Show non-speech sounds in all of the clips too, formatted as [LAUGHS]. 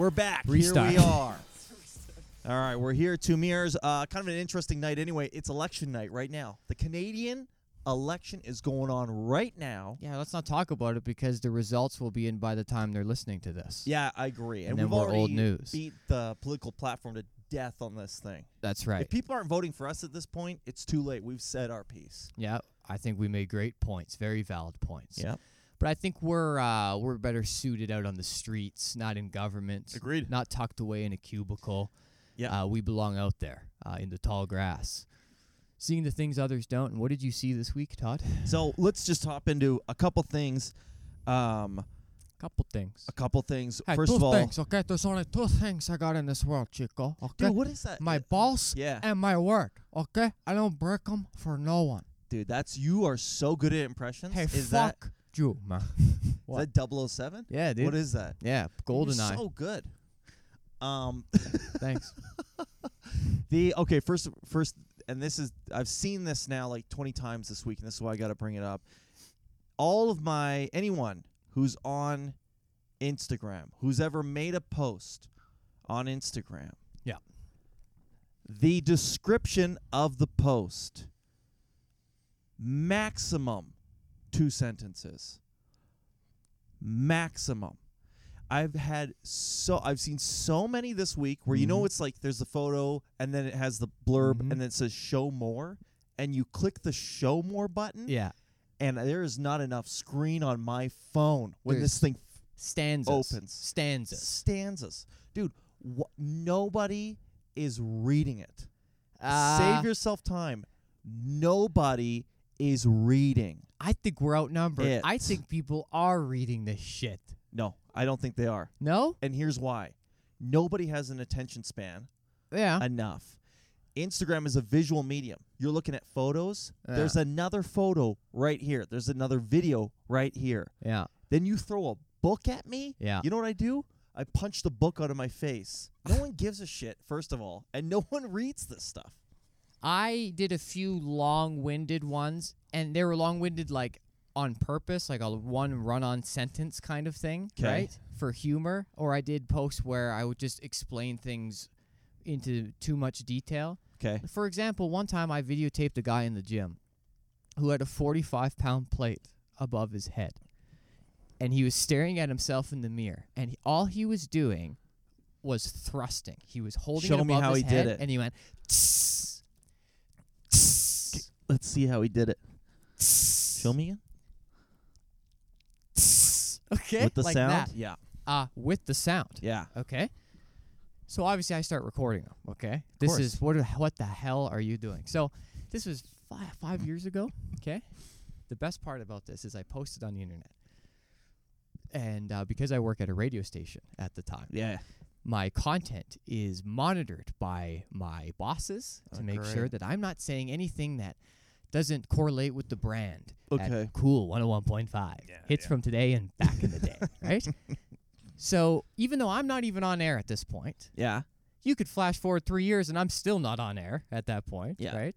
We're back. Restart. Here we are. All right, we're here. Two mirrors. Uh, kind of an interesting night. Anyway, it's election night right now. The Canadian election is going on right now. Yeah, let's not talk about it because the results will be in by the time they're listening to this. Yeah, I agree. And, And then we've we're already old news. beat the political platform to death on this thing. That's right. If people aren't voting for us at this point, it's too late. We've said our piece. Yeah, I think we made great points, very valid points. But I think we're uh, we're better suited out on the streets, not in government. Agreed. Not tucked away in a cubicle. Yeah. Uh, we belong out there uh, in the tall grass, seeing the things others don't. And what did you see this week, Todd? So let's just hop into a couple things. Um, couple things. a couple things. Hey, First two of all, things, okay? There's only two things I got in this world, Chico. Okay, dude, what is that? my balls yeah, and my word. Okay, I don't break them for no one. dude, that's you are so good at impressions. Hey, is that you, man. [LAUGHS] is What? that 007? Yeah, dude. What is that? yeah, GoldenEye. so good. Um, [LAUGHS] Thanks. [LAUGHS] the okay, first, first, and this is I've seen this now like 20 times this week, and this is why I got to bring it up. All of my anyone who's on Instagram, who's ever made a post on Instagram, Yeah. the description of the post maximum two sentences maximum i've had so i've seen so many this week where you know Mhm. it's like there's a photo and then it has the blurb Mhm. and then it says show more and you click the show more button Yeah. and there is not enough screen on my phone when this There's thing Stanzas. Opens. Stanzas. stanzas dude wh- nobody is reading it Uh, save yourself time nobody is reading I think we're outnumbered. It. I think people are reading this shit. no i don't think they are No? and here's why nobody has an attention span Yeah. enough instagram is a visual medium you're looking at photos there's another photo right here there's another video right here yeah. then you throw a book at me Yeah. you know what i do i punch the book out of my face no one gives a shit first of all and no [LAUGHS] one reads this stuff I did a few long-winded ones, and they were long-winded like on purpose, like a one run-on sentence kind of thing, 'Kay. right? For humor. Or I did posts where I would just explain things into too much detail. okay For example, one time I videotaped a guy in the gym who had a 45 pound plate above his head. And he was staring at himself in the mirror. And he, all he was doing was thrusting. He was holding Show it me above how his he did head, it. And he went, "Tss, tss, let's see how he did it show me again. [LAUGHS] Okay? with the like sound That. yeah Uh, with the sound. yeah Okay. So obviously I start recording them. Okay. This course. is what what the hell are you doing? So this was five, five years ago. Okay. The best part about this is I posted on the internet, and uh, because I work at a radio station at the time, yeah my content is monitored by my bosses to Oh, make sure that I'm not saying anything that doesn't correlate with the brand. at Okay. cool 101.5. Hits from today and back in the day, [LAUGHS] right? So even though I'm not even on air at this point, yeah you could flash forward three years and I'm still not on air at that point, Yeah. right?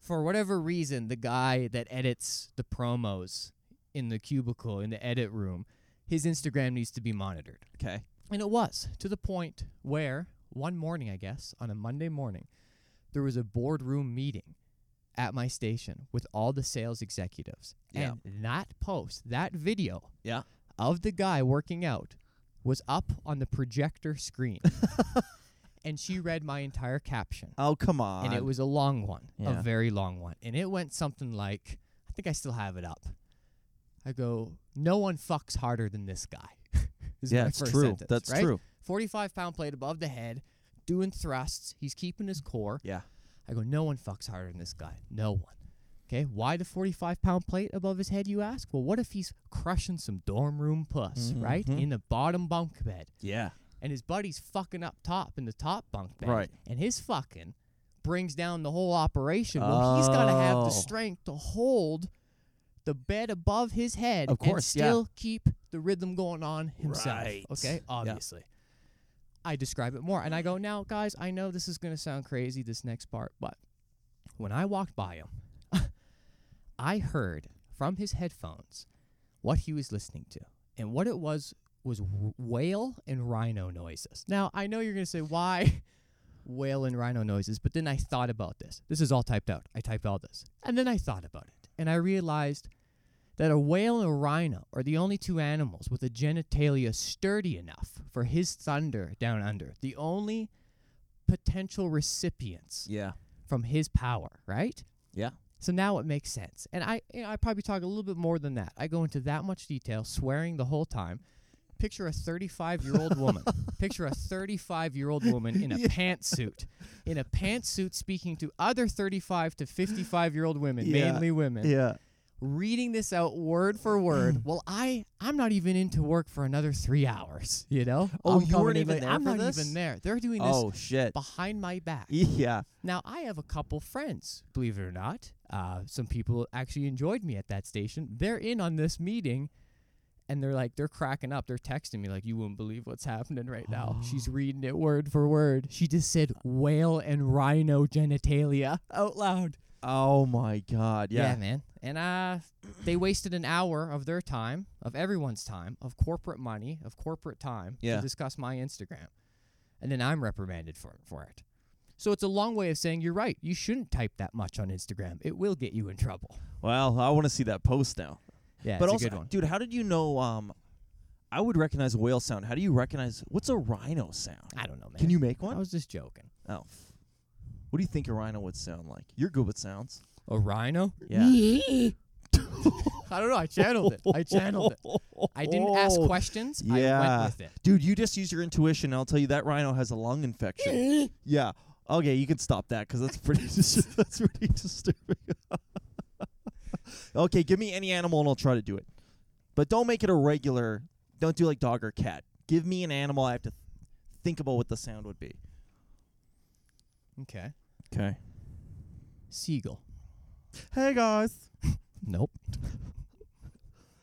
For whatever reason, the guy that edits the promos in the cubicle in the edit room, his Instagram needs to be monitored. okay And it was to the point where one morning, I guess, on a Monday morning, there was a boardroom meeting at my station with all the sales executives. Yeah. And that post, that video yeah of the guy working out was up on the projector screen. [LAUGHS] and she read my entire caption. oh come on And it was a long one, Yeah. a very long one. And it went something like I think I still have it up. I go, no one fucks harder than this guy. [LAUGHS] is yeah first true sentence, that's right? true 45 pound plate above the head, doing thrusts. He's keeping his core. yeah I go, no one fucks harder than this guy. No one. Okay, why the 45 pound plate above his head, you ask? Well, what if he's crushing some dorm room puss, right? Mhm. In the bottom bunk bed. yeah And his buddy's fucking up top in the top bunk bed. Right. And his fucking brings down the whole operation. Well, he's got to have Oh. the strength to hold the bed above his head Of course, and yeah. still keep the rhythm going on himself. Right. Okay, Yeah. I describe it more. And I go, mm-hmm. now, guys, I know this is going to sound crazy, this next part, but when I walked by him, [LAUGHS] I heard from his headphones what he was listening to. And what it was was whale and rhino noises. Now, I know you're going to say, why [LAUGHS] whale and rhino noises? But then I thought about this. This is all typed out. I typed all this. And then I thought about it. And I realized that a whale and a rhino are the only two animals with a genitalia sturdy enough for his thunder down under. The only potential recipients Yeah. from his power, right? Yeah. So now it makes sense. And I you know, I probably talk a little bit more than that. I go into that much detail, swearing the whole time. Picture a 35 year old woman. [LAUGHS] Picture a 35 year old woman in a [LAUGHS] Yeah. pantsuit. In a pantsuit speaking to other 35 to 55 year old women, Yeah. mainly women, Yeah. Reading this out word for word. well, I I'm not even into work for another 3 hours, you know? Oh, I'm you weren't even there I'm not this? even there. They're doing this Oh shit. behind my back. [LAUGHS] Yeah. Now, I have a couple friends, believe it or not. Uh, some people actually enjoyed me at that station. They're in on this meeting and they're like, they're cracking up. They're texting me, like, you wouldn't believe what's happening right now. [GASPS] She's reading it word for word. She just said whale and rhino genitalia [LAUGHS] out loud. Oh my god. Yeah. man. And uh, they wasted an hour of their time, of everyone's time, of corporate money, of corporate time Yeah. to discuss my Instagram. And then I'm reprimanded for, for it. So it's a long way of saying you're right. You shouldn't type that much on Instagram. It will get you in trouble. Well, I want to see that post now. Yeah, but it's also, a good one. dude, how did you know? Um, I would recognize a whale sound. How do you recognize what's a rhino sound? I don't know, man. Can you make one? I one? was just joking. Oh. F- What do you think a rhino would sound like? You're good with sounds. A rhino? Yeah. [LAUGHS] I don't know. I channeled it. I channeled it. I didn't ask [LAUGHS] questions. I Yeah. went with it. Dude, you just use your intuition. I'll tell you that rhino has a lung infection. [LAUGHS] yeah. Okay, you can stop that because that's pretty. that's pretty disturbing. okay, give me any animal and I'll try to do it, but don't make it a regular. Don't do like dog or cat. Give me an animal. I have to think about what the sound would be. Okay. Okay. Seagull. Hey guys. Nope.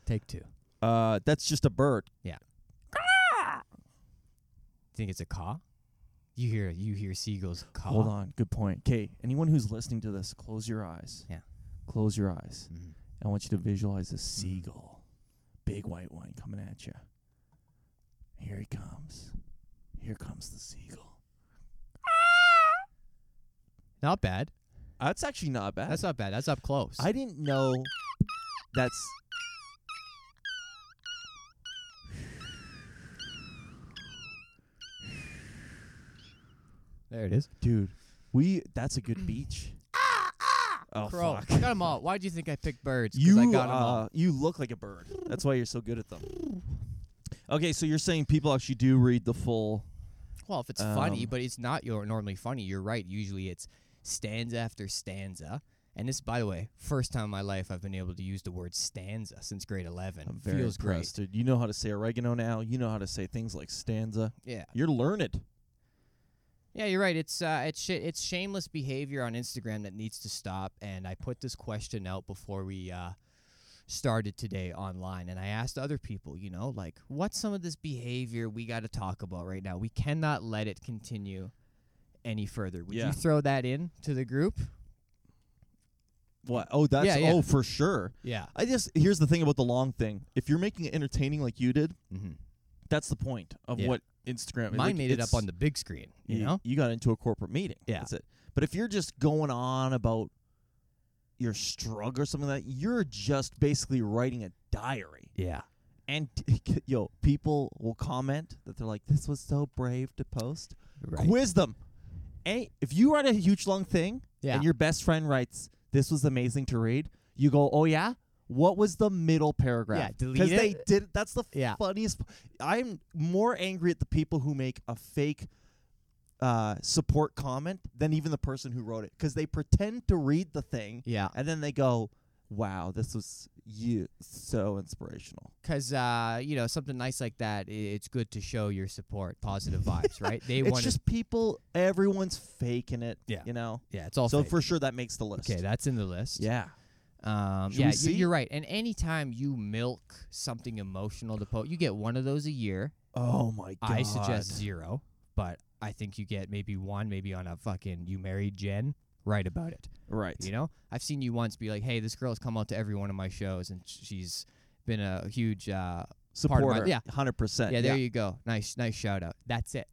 Take two. Uh, that's just a bird. Yeah. Think it's a caw? You hear you hear seagulls caw. Hold on. Good point. Okay, anyone who's listening to this, close your eyes. Yeah. Close your eyes. Mhm. I want you to visualize a seagull, big white one coming at you. Here he comes. Here comes the seagull. Not bad. That's actually not bad. That's not bad. That's up close. I didn't know that's. there it is. Dude, we. That's a good beach. Oh, Crow. fuck. I got them all. Why'd you think I picked birds? 'Cause You I got 'em all. uh, you look like a bird. That's why you're so good at them. Okay, so you're saying people actually do read the full. Well, if it's funny, um, but it's not your normally funny. You're right. Usually it's stanza after stanza. And this, by the way, first time in my life I've been able to use the word stanza since grade 11. I'm very Feels impressed, dude. You know how to say oregano now. You know how to say things like stanza. Yeah. You're learned. Yeah, you're right. It's uh, it's sh- it's shameless behavior on Instagram that needs to stop. And I put this question out before we uh, started today online, and I asked other people, you know, like, what's some of this behavior we got to talk about right now? We cannot let it continue any further. Would Yeah. you throw that in to the group? What? Oh, that's Yeah, yeah. oh for sure. Yeah. I just here's the thing about the long thing. If you're making it entertaining like you did, Mm-hmm. that's the point of what Instagram. Mine like, made it up on the big screen. You know. you got into a corporate meeting. Yeah. that's it. But if you're just going on about your struggle or something like that, you're just basically writing a diary. Yeah. And [LAUGHS] yo, people will comment that they're like, "This was so brave to post." Right. Quiz them. Any, if you write a huge long thing Yeah. and your best friend writes, "This was amazing to read," you go, "Oh yeah." What was the middle paragraph? Yeah, delete Because they did. That's the Yeah. funniest. p- I'm more angry at the people who make a fake uh, support comment than even the person who wrote it because they pretend to read the thing Yeah. and then they go, "Wow, this was you so inspirational." Because uh, you know something nice like that, it's good to show your support, positive vibes, [LAUGHS] right? They It's want just people. Everyone's faking it. Yeah. you know. yeah, it's all so fake. for sure that makes the list. okay, that's in the list. yeah. Um, Should yeah, you're right. And anytime you milk something emotional to post, you get one of those a year. Oh my god. I suggest zero, but I think you get maybe one, maybe on a fucking you married Jen. Write about it. Right. You know, I've seen you once be like, "Hey, this girl's come out to every one of my shows, and she's been a huge uh, supporter. yeah. hundred percent. yeah, there you go. Nice, nice shout out. That's it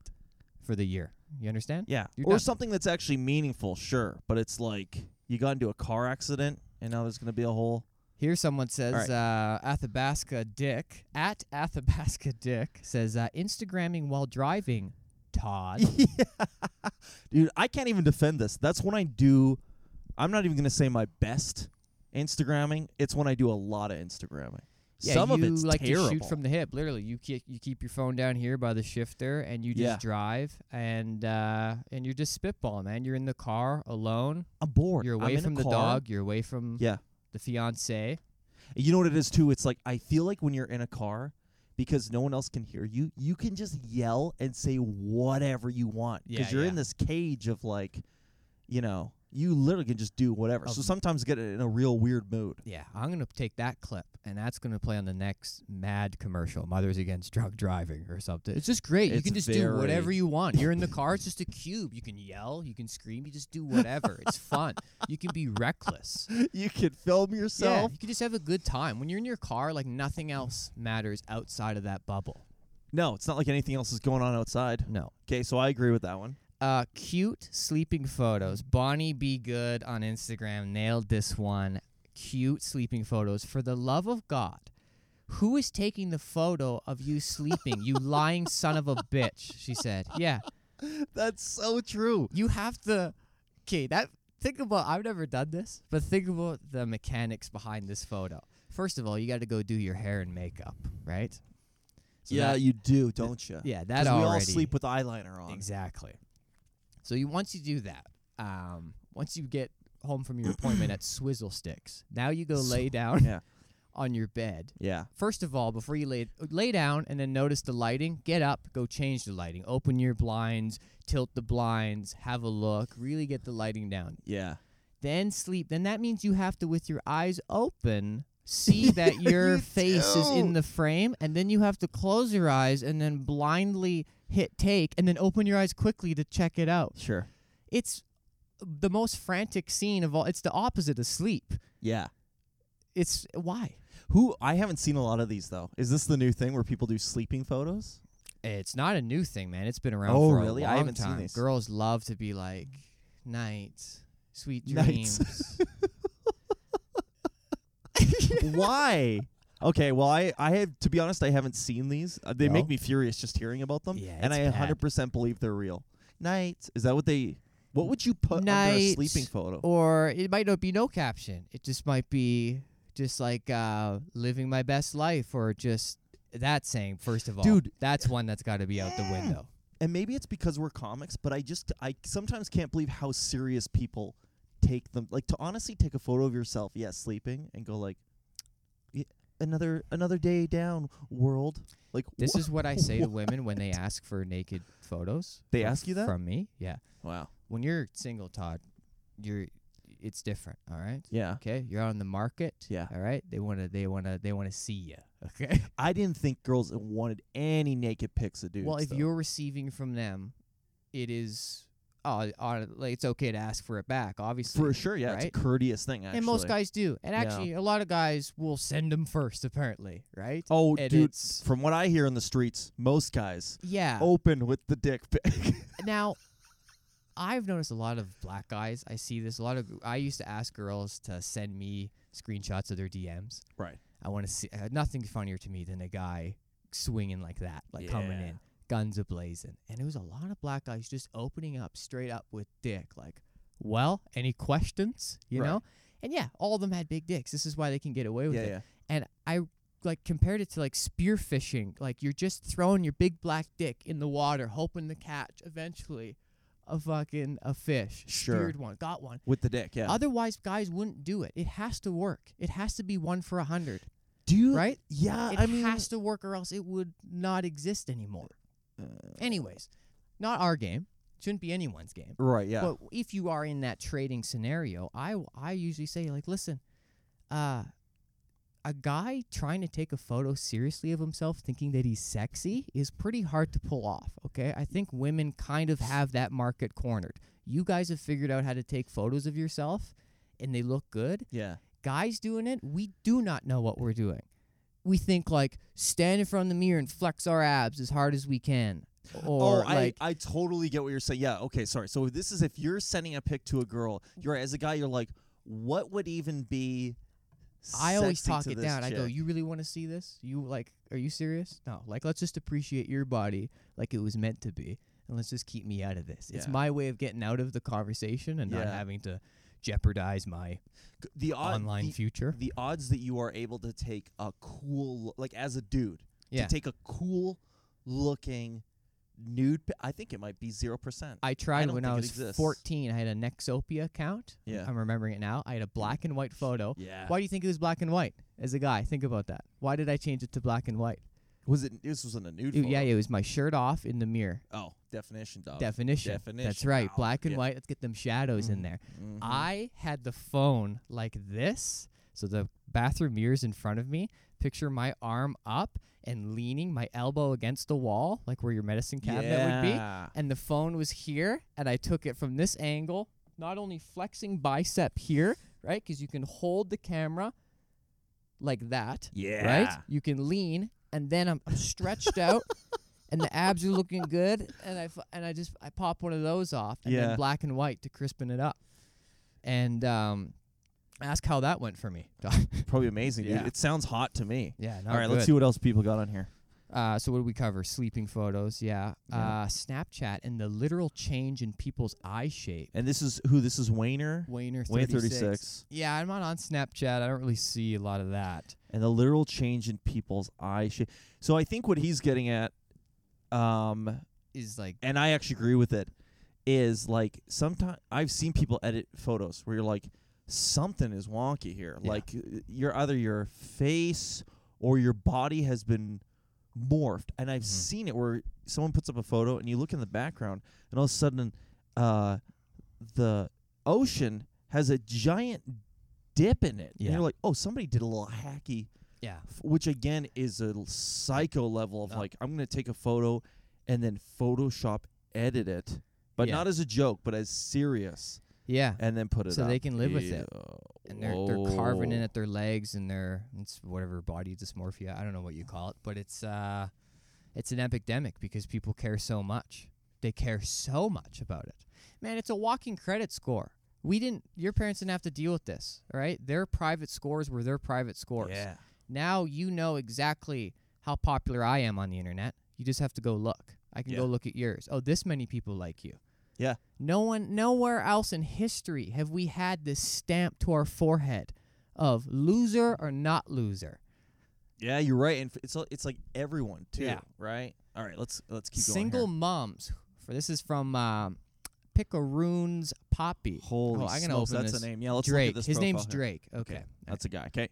for the year. You understand? Yeah, You're or done. something that's actually meaningful, sure. But it's like you got into a car accident, and now there's gonna be a whole. Here, someone says, right. uh, Athabasca Dick, at Athabasca Dick, says, uh, Instagramming while driving, Todd. [LAUGHS] yeah, dude, I can't even defend this. That's when I do. I'm not even gonna say my best Instagramming. It's when I do a lot of Instagramming. Yeah, Some you of it's like terrible. to shoot from the hip. Literally, you keep you keep your phone down here by the shifter, and you just Yeah. drive, and uh, and you're just spitballing, man. You're in the car alone. I'm bored. You're away from the car. dog. You're away from Yeah. the fiance. You know what it is too? It's like I feel like when you're in a car because no one else can hear you, you can just yell and say whatever you want because Yeah, you're yeah. in this cage of like, you know, you literally can just do whatever. so sometimes get in a real weird mood. Yeah, I'm gonna take that clip, and that's gonna play on the next Mad commercial, Mothers Against Drug Driving or something. It's just great. you can just do whatever you want. You're in the car. It's just a cube. You can yell. You can scream. You just do whatever. it's [LAUGHS] fun. You can be reckless. [LAUGHS] you can film yourself. Yeah, you can just have a good time. When you're in your car, like nothing else matters outside of that bubble. No, it's not like anything else is going on outside. No. Okay, so I agree with that one. Uh, cute sleeping photos. Bonnie Be Good on Instagram nailed this one. Cute sleeping photos. For the love of God, who is taking the photo of you sleeping? you [LAUGHS] lying son of a bitch. She said. Yeah, That's so true. you have to. Okay, that think about. I've never done this, but think about the mechanics behind this photo. First of all, you got to go do your hair and makeup, right? So yeah, that- you do, don't you? yeah, that Because we all sleep with eyeliner on. Exactly. So you once you do that, um, once you get home from your appointment at [CLEARS THROAT] Swizzle Sticks, now you go lay down Yeah. [LAUGHS] on your bed. Yeah. First of all, before you lay lay down and then notice the lighting, get up, go change the lighting, open your blinds, tilt the blinds, have a look, really get the lighting down. Yeah. Then sleep. Then that means you have to, with your eyes open, see [LAUGHS] that your You face is in the frame, and then you have to close your eyes and then blindly hit take, and then open your eyes quickly to check it out. Sure. It's the most frantic scene of all. It's the opposite of sleep. Yeah. It's why. Who I haven't seen a lot of these though. Is this the new thing where people do sleeping photos? It's not a new thing, man. It's been around Oh, for really? a I long haven't seen time. these. Girls love to be like, night, sweet Nights. dreams. [LAUGHS] [LAUGHS] Why? Okay, well, I, I have to be honest, I haven't seen these. Uh, they make me furious just hearing about them, Yeah, and it's I bad. 100% believe they're real. Night is that what they? What would you put under a Night sleeping photo? or it might not be no caption. It just might be just like uh, living my best life, or just that saying. First of all, Dude. that's one that's got to be out the window. and maybe it's because we're comics, but I just I sometimes can't believe how serious people take them. Like to honestly take a photo of yourself, yes, sleeping, and go like, "Y- another another day down, world. Like This wha- is what I [LAUGHS] say to women when they ask for naked photos. They ask you that? from me? Yeah. wow. When you're single, Todd, you're it's different. All right. Yeah, Okay, you're on the market. Yeah. All right. They wanna they wanna they wanna see you. [LAUGHS] Okay. I didn't think girls wanted any naked pics of dudes. well, if though. you're receiving from them, it is oh, like it's okay to ask for it back. Obviously. for sure, yeah, it's a courteous thing. Actually, and most guys do. And Yeah. actually, a lot of guys will send them first. Apparently, right? Oh, and dude, from what I hear in the streets, most guys Yeah. open with the dick pic. [LAUGHS] Now, I've noticed a lot of black guys. I see this a lot of. I used to ask girls to send me screenshots of their DMs. right. I want to see uh, nothing funnier to me than a guy swinging like that, like coming in, guns a blazing, and it was a lot of black guys just opening up straight up with dick, like, "Well, any questions?" You Right. know, and yeah, all of them had big dicks. This is why they can get away with Yeah, it. yeah. And I like compared it to like spearfishing, like you're just throwing your big black dick in the water, hoping to catch eventually a fucking a fish, Sure. speared one, got one. With the dick, yeah. Otherwise, guys wouldn't do it. It has to work. It has to be one for a hundred, Do you? right? Yeah, it I mean, has to work, or else it would not exist anymore. Uh, Anyways, not our game. Shouldn't be anyone's game. right, yeah. But if you are in that trading scenario, I I usually say like, listen, uh, a guy trying to take a photo seriously of himself, thinking that he's sexy, is pretty hard to pull off. Okay, I think women kind of have that market cornered. You guys have figured out how to take photos of yourself, and they look good. yeah. Guys doing it, we do not know what we're doing. We think like stand in front of the mirror and flex our abs as hard as we can, or oh, like I, I totally get what you're saying. Yeah, okay, sorry. So this is if you're sending a pic to a girl, you're as a guy, you're like, what would even be? I always talk it down. I go, you really want to see this? You like, are you serious? No, like let's just appreciate your body like it was meant to be, and let's just keep me out of this. It's my way of getting out of the conversation and not having to jeopardize my the odd, online the, future. the odds that you are able to take a cool, like as a dude, Yeah. to take a cool looking nude. pi- I think it might be zero percent. I tried don't when I was 14. I had a Nexopia account. Yeah. I'm remembering it now. I had a black and white photo. Yeah. Why do you think it was black and white? As a guy, think about that. Why did I change it to black and white? was it? This wasn't a nude. It- photo. yeah, it was my shirt off in the mirror. Oh, definition dog. definition. That's right. Wow. Black and Yeah. white. Let's get them shadows in Mhm. there. Mhm. I had the phone like this, so the bathroom mirror's in front of me. Picture my arm up and leaning my elbow against the wall, like where your medicine cabinet would be. And the phone was here, and I took it from this angle, not only flexing bicep here, right? Because you can hold the camera like that, Yeah. right? You can lean, and then I'm stretched out. [LAUGHS] [LAUGHS] And the abs are looking good, and I f- and I just I pop one of those off, and Yeah. then black and white to crispen it up, and um, ask how that went for me. [LAUGHS] Probably amazing, Yeah. dude. It sounds hot to me. yeah, All right, let's see what else people got on here. Uh, so what did we cover? Sleeping photos, yeah. Yeah. Uh, Snapchat and the literal change in people's eye shape. And this is who? This is Wayner. Wayner Wayne 36. 36. Yeah, I'm not on Snapchat. I don't really see a lot of that. and the literal change in people's eye shape. So I think what he's getting at, um, Is like and I actually agree with it, is like sometimes I've seen people edit photos where you're like, something is wonky here. Yeah. Like uh, your either your face or your body has been morphed, and I've Mhm. seen it where someone puts up a photo and you look in the background, and all of a sudden, uh, the ocean has a giant dip in it. And Yeah. you're like, oh, somebody did a little hacky yeah. f- which again is a psycho level of No. like I'm gonna take a photo and then Photoshop edit it, but Yeah. not as a joke, but as serious, Yeah. and then put it So they can live with it. And they're they're carving in at their legs and their it's whatever body dysmorphia. I don't know what you call it, but it's uh it's an epidemic because people care so much. They care so much about it. Man, it's a walking credit score. We didn't your parents didn't have to deal with this, all right? Their private scores were their private scores. Yeah. Now you know exactly how popular I am on the internet. You just have to go look. I can Yeah. go look at yours. Oh, this many people like you. Yeah. No one nowhere else in history have we had this stamp to our forehead of loser or not loser. Yeah, you're right, and it's it's like everyone too, Yeah. right? All right, let's let's keep Single going. Single moms. For this is from um, Picaroon's Poppy. Holy Oh, I'm gonna smokes, open that's this. a name. Yeah, let's Drake. look at this. His name's here. Drake. Okay. that's a guy. Okay.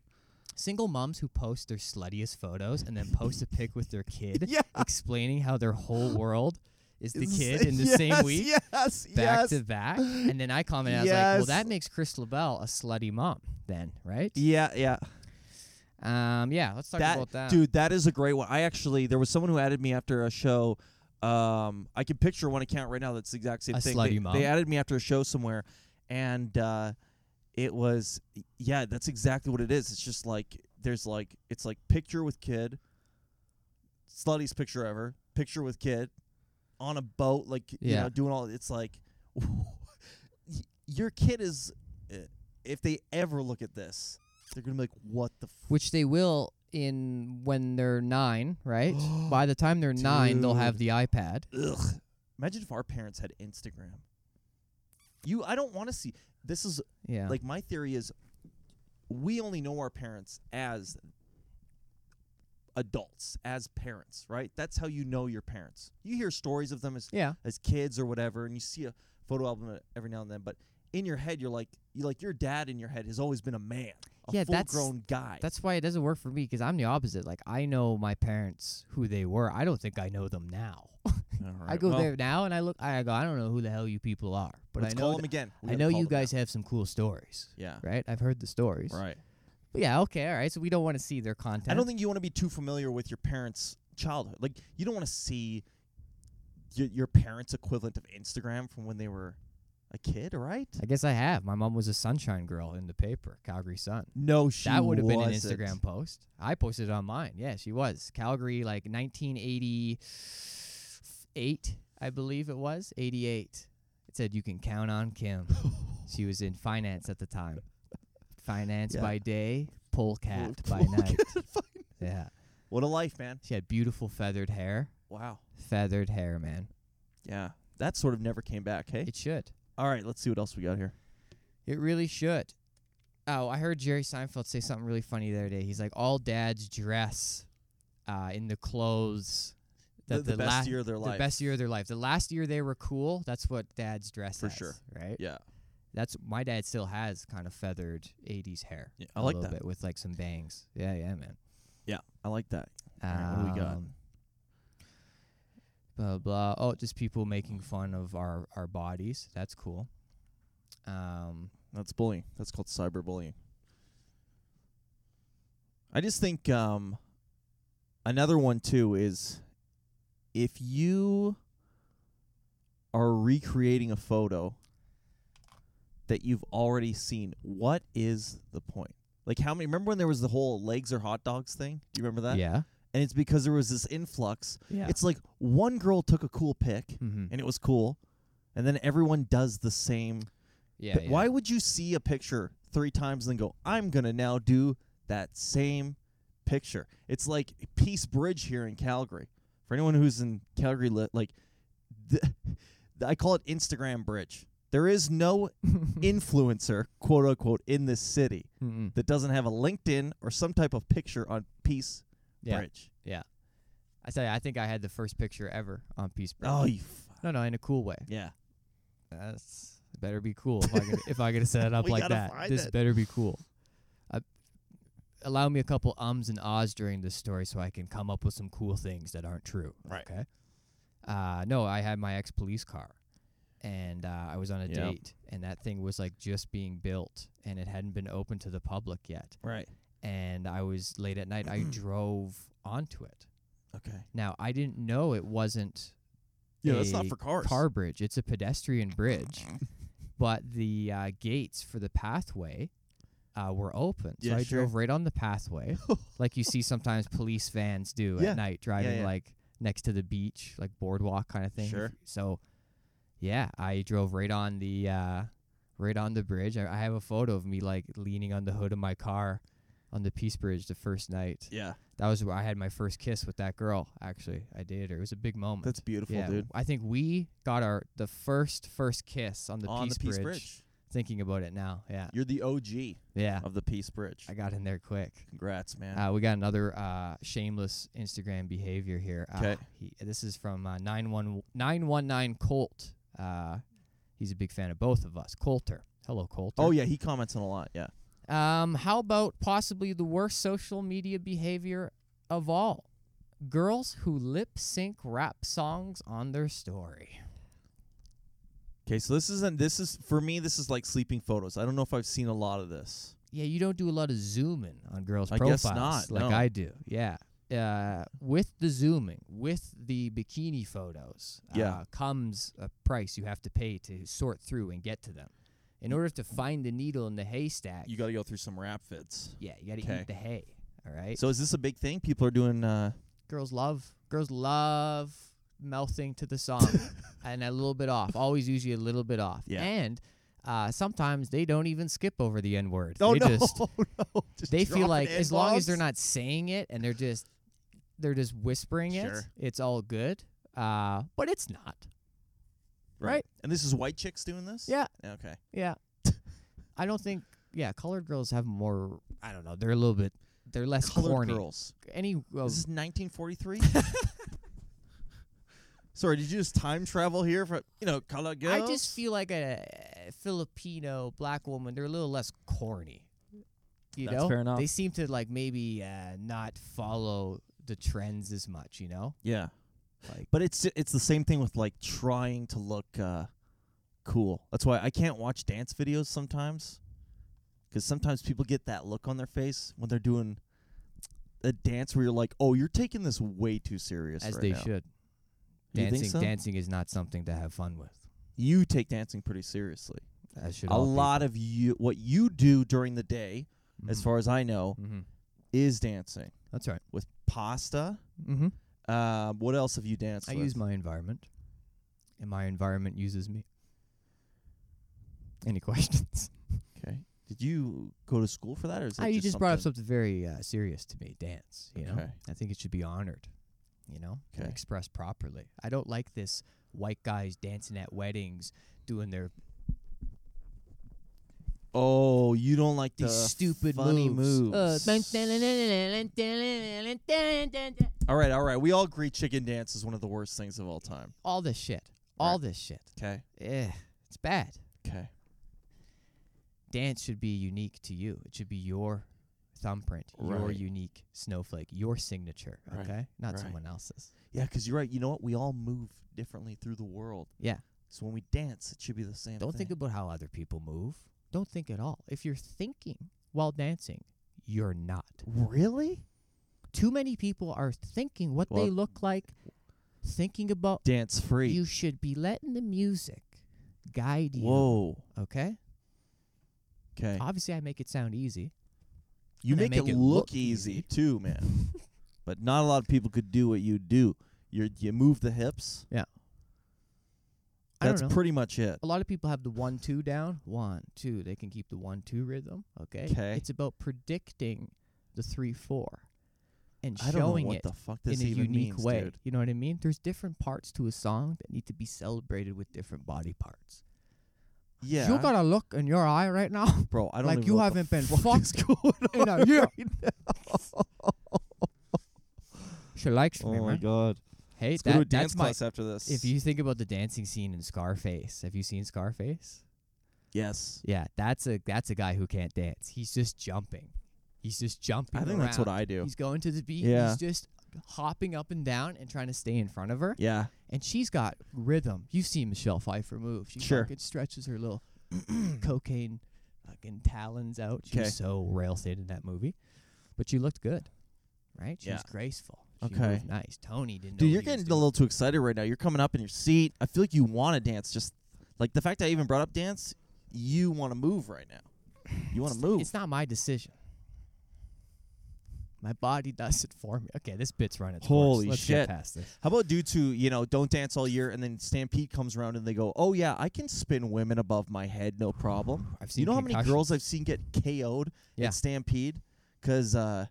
Single moms who post their sluttiest photos and then post a pic with their [LAUGHS] kid Yeah. explaining how their whole world is the It's- kid in the yes, same week. Yes, back yes. to back. And then I commented, I was like, well, that makes Chris LaBelle a slutty mom, then, right? Yeah, yeah. Um, yeah, let's talk that, about that. dude that is a great one i actually there was someone who added me after a show um i can picture one account right now that's the exact same A thing slutty they, mom. they added me after a show somewhere and uh it was yeah that's exactly what it is it's just like there's like it's like picture with kid sluttiest picture ever picture with kid on a boat like you Yeah. know doing all it's like [LAUGHS] your kid is uh, if they ever look at this they're gonna be like what the f- Which they will in when they're nine, right? [GASPS] By the time they're nine, they'll have the iPad. Ugh. Imagine if our parents had Instagram. You, I don't want to see. This is Yeah. like my theory is, we only know our parents as adults, as parents, right? That's how you know your parents. You hear stories of them as yeah. as kids or whatever, and you see a photo album every now and then. But in your head, you're like, you like your dad in your head has always been a man, a Yeah, that's- full-grown guy. That's why it doesn't work for me because I'm the opposite. Like I know my parents who they were. I don't think I know them now. All [LAUGHS] I go well, there now and I look. I go. I don't know who the hell you people are, but let's I know. him th- again. We I know you them guys have some cool stories, Yeah. right? I've heard the stories. Right. But yeah. Okay. All right. So we don't want to see their content. I don't think you want to be too familiar with your parents' childhood. Like you don't want to see your, your parents' equivalent of Instagram from when they were a kid, right? I guess I have. My mom was a sunshine girl in the paper, Calgary Sun. No, she that would have been an. Instagram post. I posted it on mine. Yeah, she was. Calgary, like 1988, I believe it was. 88. It said, You can count on Kim. [LAUGHS] she was in finance at the time. Finance Yeah. by day, polecat [LAUGHS] by Polecat [LAUGHS] night. Yeah. What a life, man. She had beautiful feathered hair. Wow. Feathered hair, man. Yeah. That sort of never came back, hey? It should. All right, let's see what else we got here. It really should. Oh, I heard Jerry Seinfeld say something really funny the other day. He's like, all dads dress uh, in the clothes The, that the, best la- year of their life. the best year of their life. The last year they were cool, that's what dads dress is. For as, sure. right? Yeah. That's my dad still has kind of feathered 80s hair. Yeah, I a like little that. bit with like some bangs. Yeah, yeah, man. Yeah, I like that. All right, what do we got? Um, Blah blah. Oh, just people making fun of our our bodies. That's cool. Um, That's bullying. That's called cyberbullying. I just think um, another one too is if you are recreating a photo that you've already seen, what is the point? Like how many? Remember when there was the whole legs or hot dogs thing? Do you remember that? yeah, And it's because there was this influx. yeah. It's like one girl took a cool pic mm-hmm. and it was cool, and then everyone does the same yeah, but yeah. why would you see a picture three times and then go, I'm going to now do that same picture? It's like Peace Bridge here in Calgary. For anyone who's in Calgary, li- like, the, [LAUGHS] I call it Instagram Bridge. There is no [LAUGHS] influencer, quote unquote, in this city Mm-mm. that doesn't have a LinkedIn or some type of picture on Peace Yeah, Bridge. Yeah. I tell you, I think I had the first picture ever on Peace Bridge. Oh, you. F- no, no, in a cool way. yeah. That's better be cool if I could if I could set it up [LAUGHS] We like gotta that. find This it. better be cool. Allow me a couple ums and ahs during this story so I can come up with some cool things that aren't true. Right. Okay. Uh, no, I had my ex police car, and uh, I was on a Yep. date, and that thing was like just being built, and it hadn't been open to the public yet. Right. And I was late at night. I [CLEARS THROAT] drove onto it. Okay. Now I didn't know it wasn't Yeah, that's not a for cars. car bridge. It's a pedestrian bridge, [LAUGHS] but the uh, gates for the pathway uh, were open. So Yeah, I sure. drove right on the pathway, [LAUGHS] like you see sometimes police vans do Yeah. at night, driving yeah. like next to the beach, like boardwalk kind of thing. Sure. So, yeah, I drove right on the uh, right on the bridge. I, I have a photo of me like leaning on the hood of my car on the Peace Bridge the first night. Yeah. That was where I had my first kiss with that girl. Actually, I dated her. It was a big moment. That's beautiful, yeah, dude. I think we got our the first first kiss on the on Peace the Peace Bridge. Bridge. Thinking about it now, yeah, You're the OG yeah, of the Peace Bridge. I got in there quick. Congrats, man. Uh, we got another uh, shameless Instagram behavior here. Uh, 'Kay. he, this is from uh, 91 919 Colt. Uh, he's a big fan of both of us. Coulter. Hello, Coulter. oh yeah, he comments on a lot. Yeah. Um, how about possibly the worst social media behavior of all? Girls who lip sync rap songs on their story. Okay, so this isn't. This is for me. This is like sleeping photos. I don't know if I've seen a lot of this. Yeah, you don't do a lot of zooming on girls' I profiles guess not, like no. I do. Yeah. Uh, with the zooming, with the bikini photos, Yeah. uh, comes a price you have to pay to sort through and get to them. In order to find the needle in the haystack, You got to go through some rap vids. yeah, you got to eat the hay. All right. So is this a big thing? People are doing. uh girls love girls love mouthing to the song [LAUGHS] and a little bit off. Always usually a little bit off. Yeah. And uh, sometimes they don't even skip over the N word. Oh they no! just [LAUGHS] no! Just they feel like as long as they're not saying it and they're just they're just whispering it, it's all good. Uh, but it's not. right. And this is white chicks doing this. Yeah. Okay. Yeah. [LAUGHS] I don't think yeah, colored girls have more I don't know, they're a little bit they're less Colored corny. girls. Any of, This is 1943. Sorry, did you just time travel here for you know colored girls? I just feel like a Filipino black woman. They're a little less corny. You That's know, fair enough. They seem to like maybe uh, not follow the trends as much. You know, yeah. like But it's it's the same thing with like trying to look uh, cool. That's why I can't watch dance videos sometimes, because sometimes people get that look on their face when they're doing a dance where you're like, "Oh, you're taking this way too serious." as right they now." should. Dancing, so? dancing is not something to have fun with. you take dancing pretty seriously. That should A lot of you, what you do during the day, as far as I know, Mm-hmm. is dancing That's right. with pasta. Mm-hmm. Um, what else have you danced I with? use my environment, and my environment uses me. Any [LAUGHS] questions? okay. Did you go to school for that, or is that Ah, you just just brought up something- something very uh, serious to me. Dance. You know, Okay. I think it should be honored. You know, and Okay. expressed properly. I don't like this white guys dancing at weddings, doing their Oh, you don't like the these stupid funny moves. Uh, all right, all right. We all agree chicken dance is one of the worst things of all time. all this shit. All this shit. Okay. Eh, it's bad. Okay. Dance should be unique to you. It should be your thumbprint, your unique snowflake, your signature. Right, Okay, not right. someone else's. Yeah, 'cause you're right. You know what? We all move differently through the world. Yeah. So when we dance, it should be the same. Don't thing. think about how other people move. Don't think at all. If you're thinking while dancing, you're not. really Too many people are thinking what they look like, thinking about. dance free. You should be letting the music guide you. Whoa. Okay. Okay. Obviously, I make it sound easy. You make, make it, it look, look easy, too, man. [LAUGHS] but not a lot of people could do what you do. You you move the hips. Don't That's pretty much it. A lot of people have the one two down. One, two. They can keep the one two rhythm. Okay. Okay. It's about predicting the three four and I don't know showing what it the fuck this in a unique means, way. dude. You know what I mean? There's different parts to a song that need to be celebrated with different body parts. Yeah, You got a look in your eye right now. [LAUGHS] bro. I don't like you haven't been fucked going [LAUGHS] in on a year. right now. She likes me, Oh my man. god. Hey, Let's go to a dance that's my. class after this. If you think about the dancing scene in Scarface, have you seen Scarface? yes, Yeah, that's a that's a guy who can't dance. He's just jumping. He's just jumping. I think that's what around. I do. He's going to the beat. Yeah. He's just hopping up and down and trying to stay in front of her. Yeah, And she's got rhythm. You've seen Michelle Pfeiffer move. She Sure. fucking stretches her little [CLEARS THROAT] cocaine fucking talons out. She's so rail thin in that movie. But she looked good. Right? She was graceful. She Okay. nice. Tony didn't dude, know you're what he was getting a little too excited right now. You're coming up in your seat. I feel like you want to dance. Just like the fact I even brought up dance, you want to move right now. You want to move. It's not my decision. My body does it for me. Okay, this bit's running. its. Holy Let's shit. Get past this. How about dudes who, you know, don't dance all year and then Stampede comes around and they go, oh, yeah, I can spin women above my head, no problem. I've seen You know how many girls I've seen get KO'd Yeah. at Stampede? Because uh,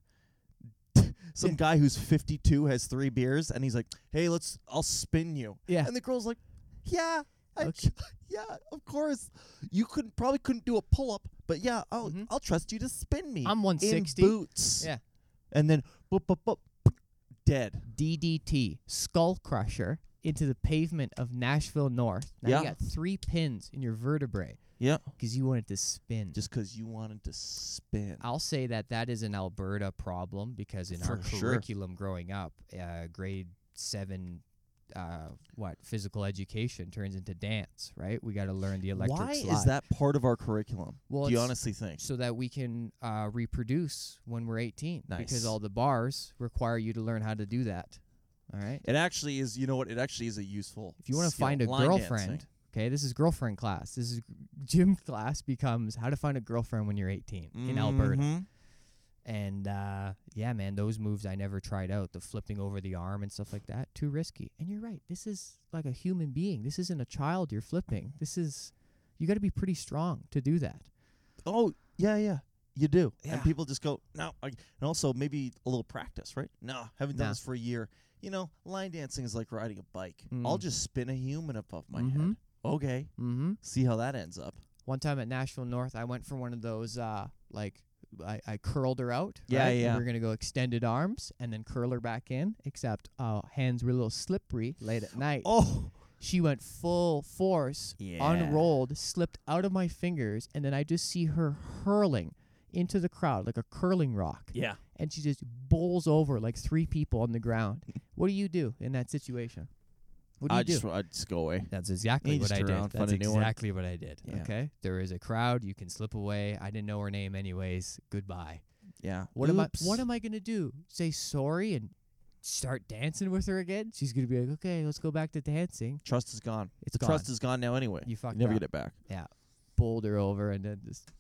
[LAUGHS] some guy who's 52 has three beers and he's like, hey, let's, I'll spin you. Yeah. And the girl's like, yeah, I, Okay. [LAUGHS] yeah, of course. You couldn't probably couldn't do a pull up, but yeah, I'll, Mhm. I'll trust you to spin me. I'm in 160. boots. Yeah. And then, boop, boop, boop, dead. DDT, skull crusher, into the pavement of Nashville North. Now Yeah. you got three pins in your vertebrae Yeah. because you wanted to spin. Just 'cause you wanted to spin. I'll say that that is an Alberta problem because in our sure. curriculum growing up, uh, grade seven, uh, what physical education turns into dance. Right? We got to learn the electric Why slide. is that part of our curriculum? Well, do you honestly think? so that we can uh, reproduce when we're 18 Nice. because all the bars require you to learn how to do that. All right. It actually is. You know what? It actually is a useful. If you want to find a girlfriend, dancing. okay, this is girlfriend class. This is [LAUGHS] gym class becomes how to find a girlfriend when you're 18 in Alberta. And uh, yeah, man, those moves I never tried out. The flipping over the arm and stuff like that, too risky. And you're right. This is like a human being. This isn't a child you're flipping. This is you got to be pretty strong to do that. Oh yeah, yeah. You do, Yeah. and people just go no. I, and also maybe a little practice, right? No, haven't done Nah. this for a year. You know, line dancing is like riding a bike. I'll Mm. just spin a human above my Mhm. head. Okay, Mm-hmm. see how that ends up. One time at Nashville North, I went for one of those uh like I, I curled her out. Yeah, right? And yeah. we are gonna go extended arms and then curl her back in. Except uh hands were a little slippery late at night. Oh, She went full force, Yeah. unrolled, slipped out of my fingers, and then I just see her hurling into the crowd like a curling rock. yeah. And she just bowls over like three people on the ground. [LAUGHS] what do you do in that situation? What do you I do? just I just go away. That's exactly You what just I turn did. around, That's a new one. exactly what I did. Yeah. Okay. There is a crowd. You can slip away. I didn't know her name anyways. Goodbye. Yeah. What am I Oops. what am I gonna do? Say sorry and start dancing with her again, she's gonna be like, okay, let's go back to dancing. Trust is gone. It's the gone. trust is gone now anyway. You fucked never up. get it back. Bowled her over and then just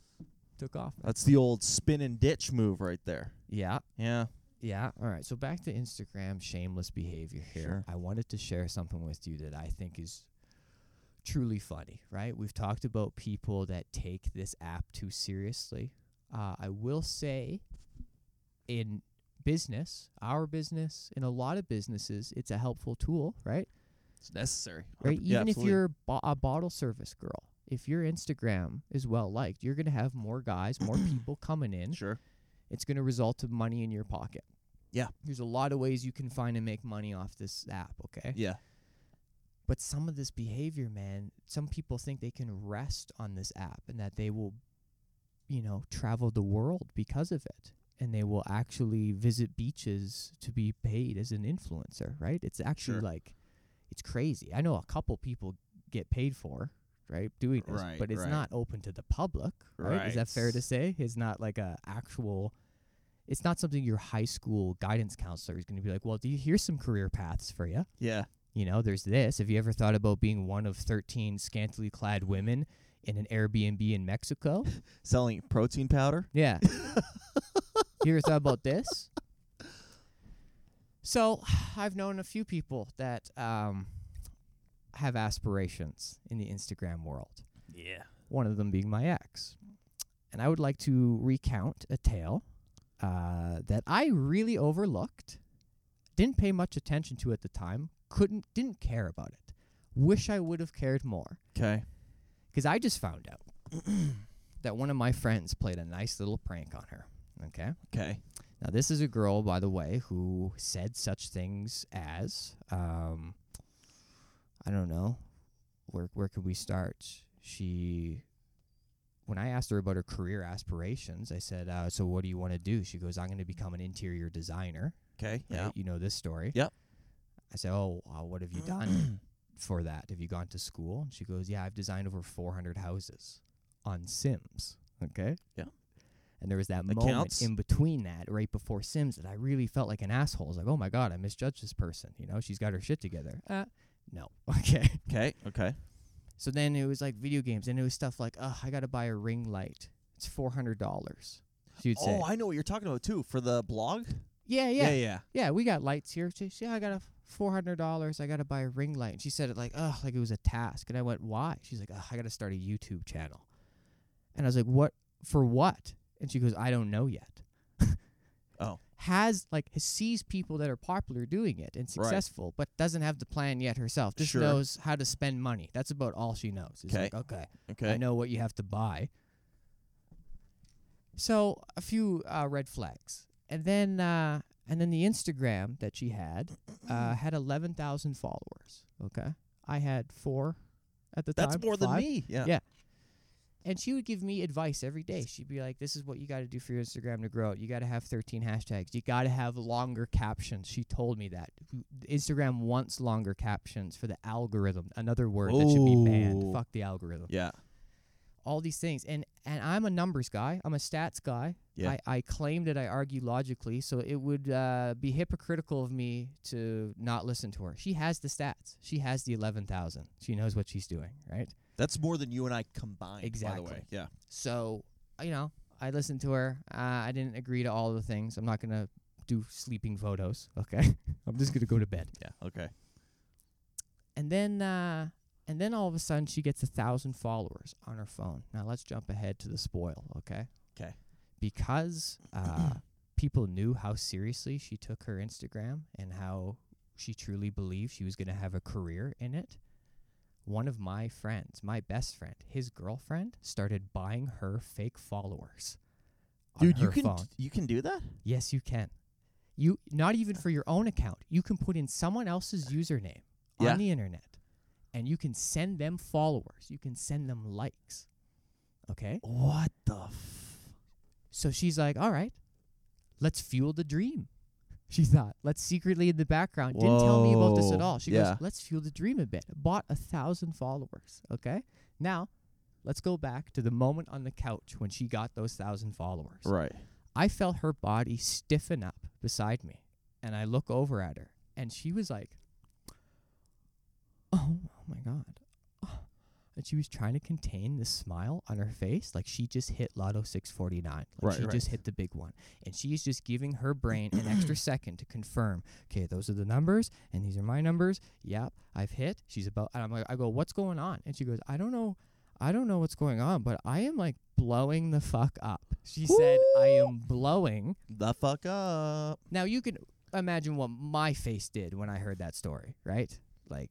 took off. That's the old spin and ditch move right there. Yeah. Yeah. Yeah. All right. So back to Instagram shameless behavior here. Sure. I wanted to share something with you that I think is truly funny, right? We've talked about people that take this app too seriously. Uh, I will say in business, our business, in a lot of businesses, it's a helpful tool, right? It's necessary. Right? Yeah, Even if you're bo- a bottle service girl, if your Instagram is well liked, you're going to have more guys, more [COUGHS] people coming in sure. it's going to result in money in your pocket. Yeah. There's a lot of ways you can find and make money off this app, okay? Yeah. But some of this behavior, man, some people think they can rest on this app and that they will, you know, travel the world because of it. And they will actually visit beaches to be paid as an influencer, right? It's actually Sure. like, it's crazy. I know a couple people get paid for, right, doing this, Right, but it's right. not open to the public, right? Is that fair to say? It's not like a actual. It's not something your high school guidance counselor is going to be like, well, do you here's some career paths for you? Yeah. You know, there's this. Have you ever thought about being one of 13 scantily clad women in an Airbnb in Mexico? [LAUGHS] Selling protein powder. Yeah. [LAUGHS] you ever thought about this? So, I've known a few people that um, have aspirations in the Instagram world. Yeah. One of them being my ex. And I would like to recount a tale uh, that I really overlooked, didn't pay much attention to at the time, couldn't, didn't care about it. Wish I would have cared more. Okay. Because I just found out [CLEARS THROAT] that one of my friends played a nice little prank on her. Okay. Okay. Now, this is a girl, by the way, who said such things as, um, I don't know, where where could we start? She, when I asked her about her career aspirations, I said, uh, "So what do you want to do?" She goes, "I'm going to become an interior designer." Okay. right? Yeah. You know this story. Yep. I said, "Oh, uh, what have you done [CLEARS THROAT] for that? Have you gone to school?" And she goes, "Yeah, I've designed over 400 houses on Sims." Okay. Yeah. And there was that That moment counts. in between that, right before Sims, that I really felt like an asshole. I was like, "Oh my god, I misjudged this person." You know, she's got her shit together. Uh, no. [LAUGHS] Okay. Okay. Okay. So then it was like video games, and it was stuff like, "Oh, I got to buy a ring light. It's four hundred dollars." She would say, Oh, I know what you're talking about too. For the blog. "Yeah, yeah, Yeah. yeah, we got lights here. She said, yeah, I got a four hundred dollars. I got to buy a ring light. And she said it like, oh, like it was a task. And I went, why? She's like, oh, I got to start a YouTube channel. And I was like, what for? What? And she goes, I don't know yet. Oh. Has like sees people that are popular doing it and Right. successful, but doesn't have the plan yet herself. Just Sure. knows how to spend money. That's about all she knows. It's like, okay, Okay. I know what you have to buy. So a few uh, red flags, and then uh, and then the Instagram that she had uh, had eleven thousand followers. Okay, I had four at the That's time. That's more than me. Yeah. Yeah. And she would give me advice every day. She'd be like, "This is what you got to do for your Instagram to grow it. You got to have 13 hashtags. You got to have longer captions." She told me that Instagram wants longer captions for the algorithm. Another word that should be banned. Fuck the algorithm Yeah. all these things and and i'm a numbers guy i'm a stats guy Yeah. I, I claim that i argue logically so it would uh, be hypocritical of me to not listen to her she has the stats she has the 11000 she knows what she's doing right That's more than you and I combined. By Exactly. the way. Yeah. so you know i listened to her uh, i didn't agree to all the things i'm not gonna do sleeping photos [LAUGHS] okay i'm just gonna go to bed Yeah. Okay. and then uh and then all of a sudden she gets a thousand followers on her phone now let's jump ahead to the spoil Okay. Okay. because uh [CLEARS THROAT] people knew how seriously she took her instagram and how she truly believed she was going to have a career in it one of my friends my best friend his girlfriend started buying her fake followers Dude, you can phone. you can do that. Yes, you can. You not even for your own account. You can put in someone else's username Yeah. on the internet and you can send them followers. You can send them likes. Okay? What the? F- So she's like, "All right. Let's fuel the dream." She thought, "Let's secretly in the background." Didn't tell me about this at all. She Yeah. goes, "Let's fuel the dream a bit." Bought a thousand followers. Okay? Now, let's go back to the moment on the couch when she got those thousand followers. right. I felt her body stiffen up beside me. and I look over at her, and she was like, "Oh, oh my god." And she was trying to contain the smile on her face, like she just hit Lotto 649. Like Right, she right. just hit the big one. And she is just giving her [CLEARS THROAT] brain an extra second to confirm, okay, those are the numbers, and these are my numbers. Yep, I've hit. She's about, and I'm like, I go, what's going on? And she goes, I don't know. I don't know what's going on, but I am like blowing the fuck up. She said, I am blowing. The fuck up. Now you can imagine what my face did when I heard that story, right? Like,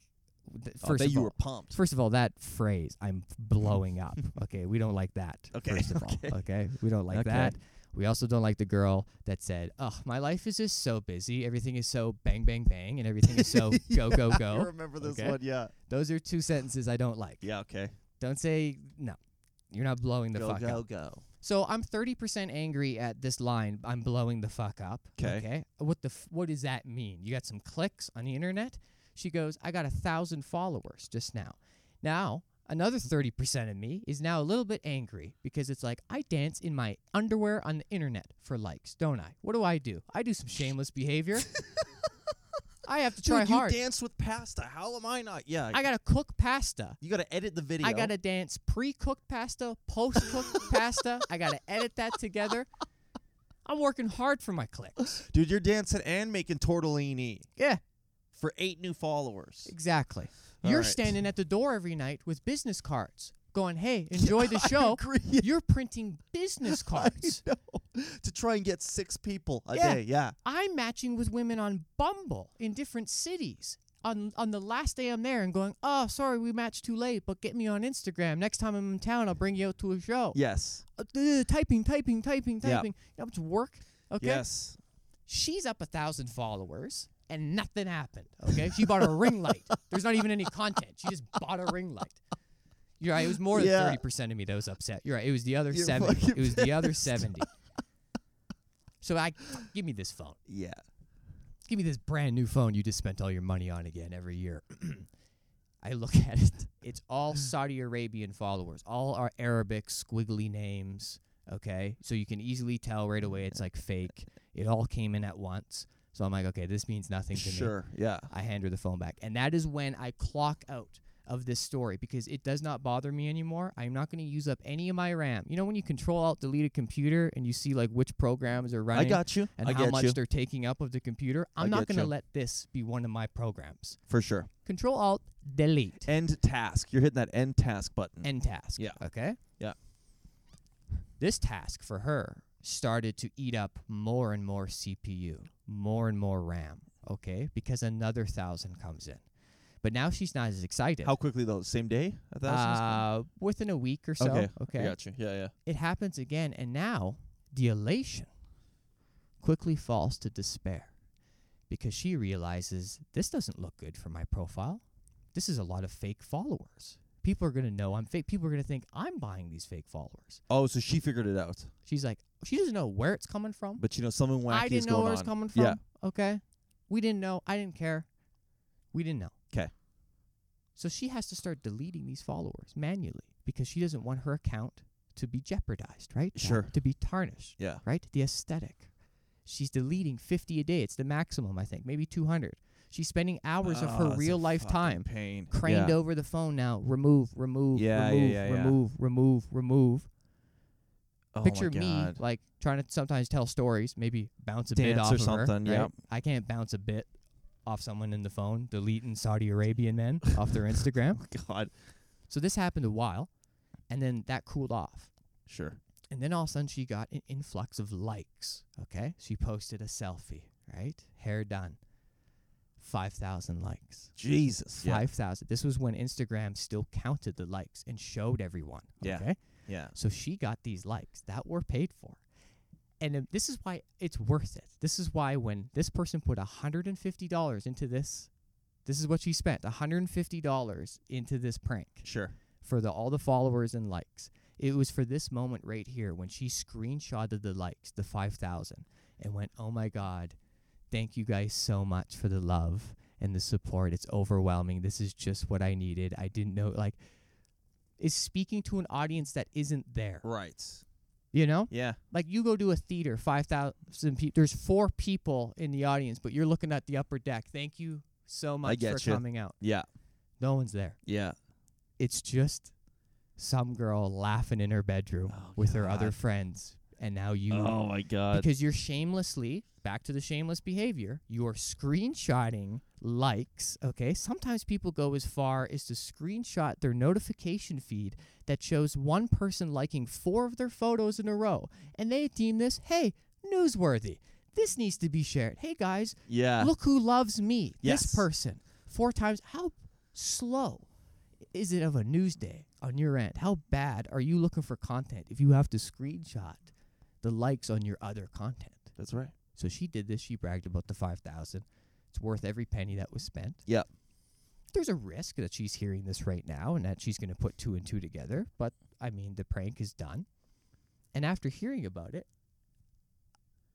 th- I first bet of you all, were pumped. First of all, that phrase, I'm blowing up. [LAUGHS] Okay, we don't like that. Okay, First of okay. all, okay, we don't like Okay. that. We also don't like the girl that said, "Oh, my life is just so busy. Everything is so bang, bang, bang, and everything is so [LAUGHS] go, go, go." I go." remember this Okay. one. Yeah. Those are two sentences I don't like. Yeah. Okay. Don't say no. You're not blowing the go fuck go up. go. So I'm 30% angry at this line. I'm blowing the fuck up. Okay. Okay. What the? F- what does that mean? You got some clicks on the internet? She goes, I got a thousand followers just now. Now another 30% of me is now a little bit angry because it's like I dance in my underwear on the internet for likes, don't I? What do I do? I do some shameless behavior. [LAUGHS] I have to try Dude, hard. you dance with pasta. How am I not? Yeah. I gotta cook pasta. you got to edit the video. I gotta dance pre-cooked pasta, post-cooked [LAUGHS] pasta. I gotta edit that together. I'm working hard for my clicks. Dude, you're dancing and making tortellini Yeah, for eight new followers. exactly. All You're right. standing at the door every night with business cards, going, "Hey, [LAUGHS] enjoy the show." I agree. [LAUGHS] You're printing business cards. To try and get six people a Yeah. day. Yeah. I'm matching with women on Bumble in different cities. On on the last day I'm there and going, "Oh, sorry, we matched too late, but get me on Instagram. Next time I'm in town, I'll bring you out to a show." Yes. Uh, uh, typing, typing, typing, typing. You know work? Okay. Yes. she's up a thousand followers and nothing happened. Okay, she bought a ring light. There's not even any content. She just bought a ring light. You're right. It was more than Yeah. thirty percent of me that was upset. You're right. It was the other You're seventy. It was the other seventy. So I give me this phone. Yeah. Give me this brand new phone you just spent all your money on again every year. [CLEARS THROAT] I look at it. It's all Saudi Arabian followers. All are Arabic squiggly names. Okay, so you can easily tell right away it's like fake. It all came in at once. So I'm like, okay, this means nothing to me. Sure. Yeah. I hand her the phone back. And that is when I clock out of this story because it does not bother me anymore. I'm not going to use up any of my RAM. You know when you control alt delete a computer and you see like which programs are running I got you. and I how much you. they're taking up of the computer? I'm not going to let this be one of my programs. For sure. Control alt delete End task. You're hitting that end task button. end task. Yeah. Okay? Yeah. This task for her started to eat up more and more CPU, more and more RAM, okay? Because another 1000 comes in. But now she's not as excited. How quickly though? Same day? A thousand? Uh, within a week or so. okay. Okay. I got you. Yeah. Yeah. It happens again, and now the elation quickly falls to despair because she realizes this doesn't look good for my profile. This is a lot of fake followers. People are going to know I'm fake. People are going to think I'm buying these fake followers. Oh, so she figured it out, She's like, she doesn't know where it's coming from. but you know something wacky I didn't know where it's coming from. Yeah. Okay. We didn't know. I didn't care. We didn't know. Okay. So she has to start deleting these followers manually because she doesn't want her account to be jeopardized, right? Sure. To be tarnished, Yeah. right? The aesthetic. She's deleting 50 a day. It's the maximum, I think, maybe 200. She's spending hours of Oh, her it's real life time Pain. craned yeah. over the phone now. Remove, remove, Yeah, yeah, remove, yeah, yeah. remove, remove, remove. Oh my Picture me like trying to sometimes tell stories, maybe bounce a bit off or of her. something, right? yep. I can't bounce a bit off someone in the phone, deleting Saudi Arabian men [LAUGHS] off their Instagram. Oh, God. So this happened a while, and then that cooled off. Sure. And then all of a sudden she got an influx of likes. Okay, she posted a selfie, right? Hair done. Five thousand likes. Jesus. Yeah. Five thousand. This was when Instagram still counted the likes and showed everyone. Yeah. Okay. Yeah. So she got these likes that were paid for. And this is why it's worth it. This is why when this person put $150 into this, this is what she spent $150 into this prank Sure. for the all the followers and likes. It was for this moment right here when she screenshotted the likes, the 5,000, and went, oh my God, thank you guys so much for the love and the support. It's overwhelming. This is just what I needed. I didn't know, like, is speaking to an audience that isn't there. Right. You know, Yeah. like you go to a theater, five thousand people. There's four people in the audience, but you're looking at the upper deck. Thank you so much for ya. coming out. Yeah. No one's there. Yeah. It's just some girl laughing in her bedroom Oh, with her other friends, and now you Oh my god. because you're shamelessly back to the shameless behavior you're screenshotting likes okay sometimes people go as far as to screenshot their notification feed that shows one person liking four of their photos in a row and they deem this hey newsworthy this needs to be shared hey guys yeah. look who loves me Yes. this person four times how slow is it of a news day on your end how bad are you looking for content if you have to screenshot the likes on your other content That's right. so she did this. She bragged about the five thousand. It's worth every penny that was spent. Yep. There's a risk that she's hearing this right now and that she's going to put two and two together. But I mean, the prank is done. And after hearing about it,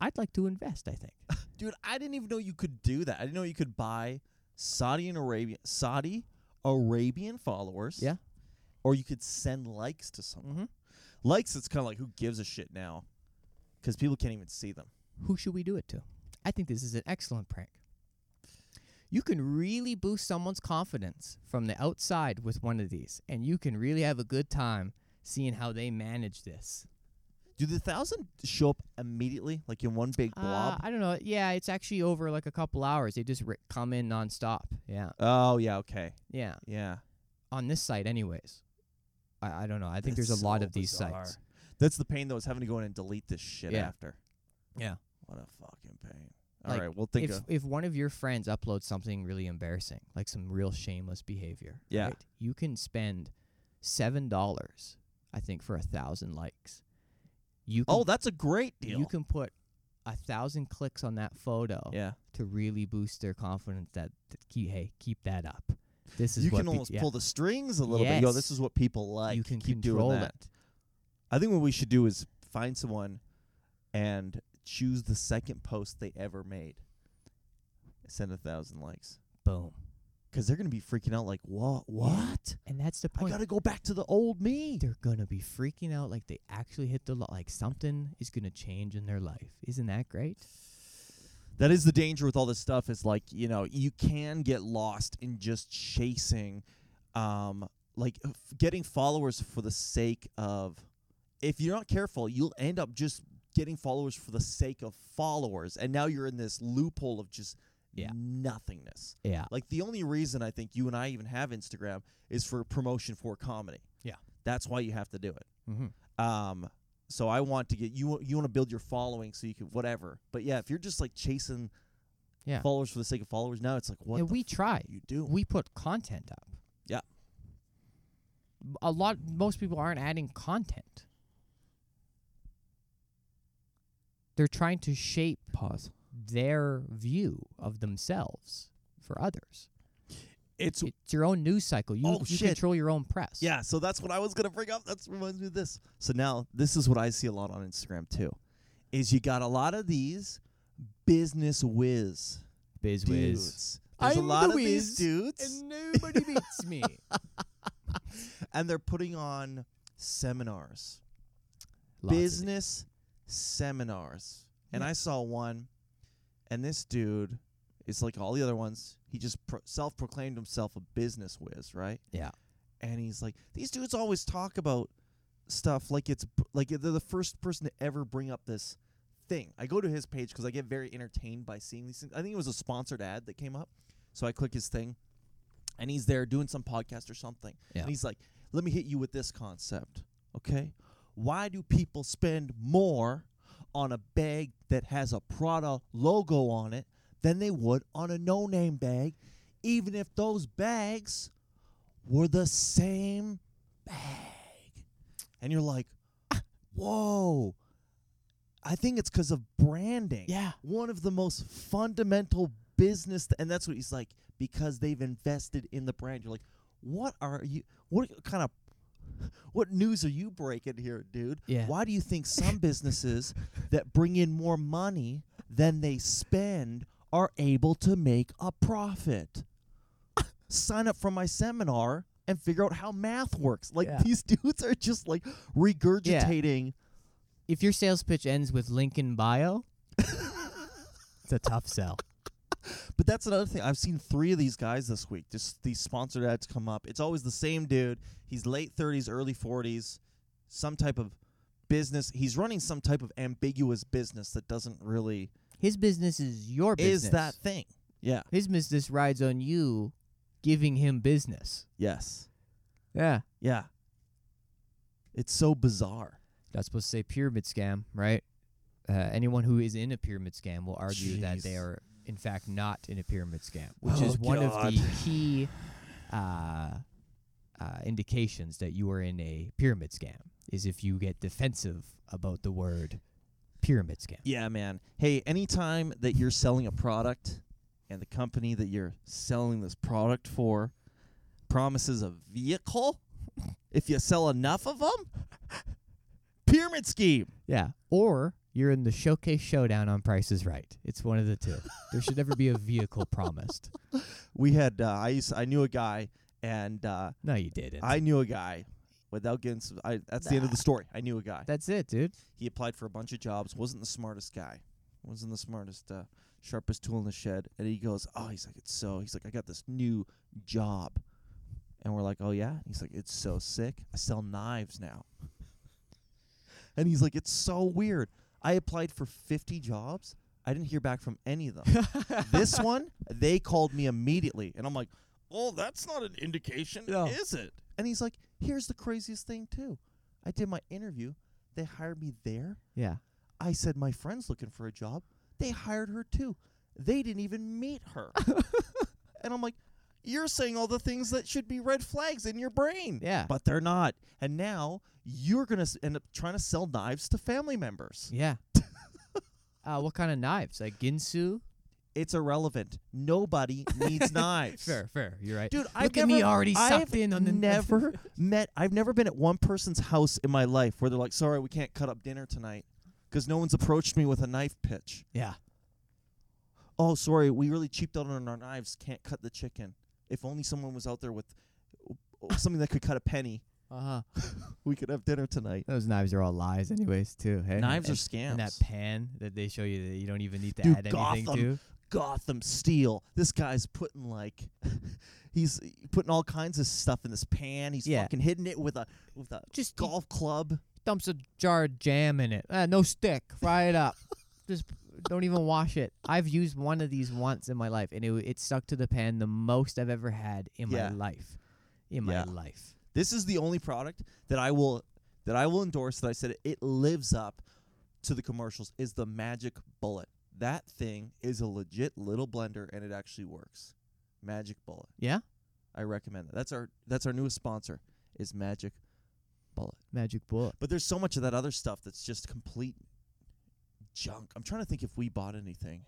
I'd like to invest. I think. [LAUGHS] Dude, I didn't even know you could do that. I didn't know you could buy Saudi and Arabian Saudi Arabian followers. Yeah. Or you could send likes to someone. Mm-hmm. Likes, it's kind of like who gives a shit now, because people can't even see them. Who should we do it to? I think this is an excellent prank. You can really boost someone's confidence from the outside with one of these, and you can really have a good time seeing how they manage this. Do the thousand show up immediately, like in one big Uh, blob? I don't know. Yeah, it's actually over like a couple hours. They just ri come in nonstop. Yeah, oh yeah, okay, yeah. yeah. On this site, anyways. I, I don't know. I think That's there's a lot so of these bizarre. sites. That's the pain though, is having to go in and delete this shit Yeah. after. Yeah. What a fucking pain. All right, Like, we'll think If of if one of your friends uploads something really embarrassing, like some real shameless behavior, Yeah. right, you can spend seven dollars, I think, for a thousand likes. You can, Oh, that's a great deal. you can put a thousand clicks on that photo yeah. to really boost their confidence. That, that keep, hey, keep that up. This is You what can almost yeah. pull the strings a little bit. Yo, Yes. this is what people like. you can Keep control doing that. it. I think what we should do is find someone and choose the second post they ever made. Send a thousand likes. Boom. Because they're going to be freaking out like, what? What? And that's the point. I got to go back to the old me. They're gonna be freaking out like they actually hit the lo- like something is gonna change in their life. Isn't that great? That is the danger with all this stuff is like, you know, you can get lost in just chasing um like f- getting followers for the sake of if you're not careful, you'll end up just getting followers for the sake of followers and now you're in this loophole of just Yeah. nothingness. Yeah. Like the only reason I think you and I even have Instagram is for promotion for comedy. Yeah. That's why you have to do it. Mm-hmm. Um, so I want to get you. You want to build your following so you can whatever. But yeah, if you're just like chasing Yeah. followers for the sake of followers, now it's like what and we try. you do. We put content up. Yeah. A lot. Most people aren't adding content. They're trying to shape pause. their view of themselves for others. It's It's your own news cycle. You, Oh, you shit. control your own press. yeah. So that's what I was gonna bring up. That reminds me of this. So now this is what I see a lot on Instagram too, is you got a lot of these business whiz Biz whiz. There's a I'm lot the of these dudes, And nobody beats me. [LAUGHS] and they're putting on seminars. Lots business seminars. And Yeah. I saw one, and this dude is like all the other ones. He just pro- self proclaimed himself a business whiz, right? Yeah. And he's like, these dudes always talk about stuff like it's b- like they're the first person to ever bring up this thing. I go to his page because I get very entertained by seeing these things. I think it was a sponsored ad that came up. So I click his thing, and he's there doing some podcast or something. Yeah. And he's like, let me hit you with this concept, okay? Why do people spend more on a bag that has a Prada logo on it than they would on a no name bag, even if those bags were the same bag? And you're like, whoa. I think it's because of branding Yeah. one of the most fundamental business th- and that's what he's like because they've invested in the brand you're like what are you what kind of [LAUGHS] what news are you breaking here dude Yeah. why do you think [LAUGHS] some businesses that bring in more money than they spend are able to make a profit [LAUGHS] sign up for my seminar and figure out how math works like Yeah. these dudes are just like regurgitating if your sales pitch ends with link in bio, it's a tough sell. But that's another thing. I've seen three of these guys this week. Just these sponsored ads come up. It's always the same dude. He's late 30s, early 40s, some type of business. He's running some type of ambiguous business that doesn't really His business is your business. is that thing. Yeah. His business rides on you giving him business. Yes. Yeah. Yeah. It's so bizarre. That's supposed to say pyramid scam, right? Uh, anyone who is in a pyramid scam will argue that they Jeez. are, in fact, not in a pyramid scam, which Oh, is one of the key uh, uh, indications that you are in a pyramid scam. Is if you get defensive about the word pyramid scam. Yeah, man. Hey, anytime that you're selling a product and the company that you're selling this product for promises a vehicle, if you sell enough of them, [LAUGHS] pyramid scheme. Yeah. Or you're in the showcase showdown on Price is Right. It's one of the two. there should never be a vehicle [LAUGHS] promised. We had uh, I used I knew a guy and uh, No, you didn't. I knew a guy without getting s I that's the end of the story. I knew a guy. That's it, dude. He applied for a bunch of jobs, wasn't the smartest guy, wasn't the smartest, uh, sharpest tool in the shed. And he goes, Oh, he's like, It's so, he's like, I got this new job. And we're like, Oh, yeah? He's like, It's so sick. I sell knives now. [LAUGHS] and he's like, It's so weird. I applied for 50 jobs. I didn't hear back from any of them. [LAUGHS] this one, they called me immediately. And I'm like, Oh, that's not an indication, No. is it? And he's like, Here's the craziest thing, too. I did my interview. They hired me there. Yeah. I said my friend's looking for a job. They hired her too. They didn't even meet her. [LAUGHS] and I'm like, you're saying all the things that should be red flags in your brain. Yeah. But they're not. And now you're going to end up trying to sell knives to family members. Yeah. [LAUGHS] uh, what kind of knives? Like Ginsu? It's irrelevant. Nobody needs [LAUGHS] knives. Fair, fair. You're right. Dude, Look I've at never, me already I've sucked in on the never [LAUGHS] met. I've never been at one person's house in my life where they're like, "Sorry, we can't cut up dinner tonight," because no one's approached me with a knife pitch. yeah. oh sorry we really cheaped out on our knives can't cut the chicken if only someone was out there with uh, something that could cut a penny Uh huh. [LAUGHS] we could have dinner tonight Those knives are all lies, anyways, too. Hey, knives are and, scams and that pan that they show you that you don't even need to Dude, add anything to. gotham steel this guy's putting like [LAUGHS] he's putting all kinds of stuff in this pan he's Yeah. fucking hitting it with a with a Just golf club dumps a jar of jam in it. Uh, no stick. Fry it up. [LAUGHS] Just don't even wash it. I've used one of these once in my life, and it it stuck to the pan the most I've ever had in Yeah. my life. In my life. this is the only product that i will that i will endorse that i said it lives up to the commercials is the magic bullet that thing is a legit little blender and it actually works magic bullet Yeah. I recommend that. That's our that's our newest sponsor is Magic Bullet. Magic bullet. But there's so much of that other stuff that's just complete junk. I'm trying to think if we bought anything.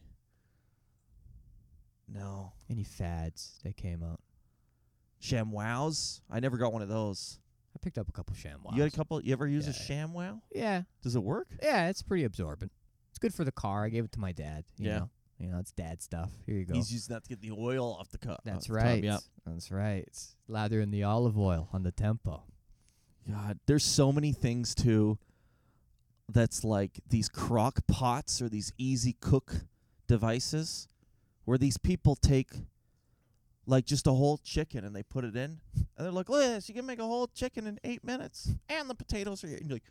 No. Any fads that came out? ShamWows? I never got one of those. I picked up a couple ShamWows. You got a couple you ever use a Yeah. ShamWow? Yeah. Does it work? Yeah, it's pretty absorbent. It's good for the car. I gave it to my dad. You Yeah. Know? You know, it's dad stuff. Here you go. He's using that to get the oil off the cup. That's off the top. right. Yep. That's right. Lather in the olive oil on the tempo. God, there's so many things too that's like these crock pots or these easy cook devices where these people take like just a whole chicken and they put it in and they're like, look at this, you can make a whole chicken in eight minutes and the potatoes are here. And you're like,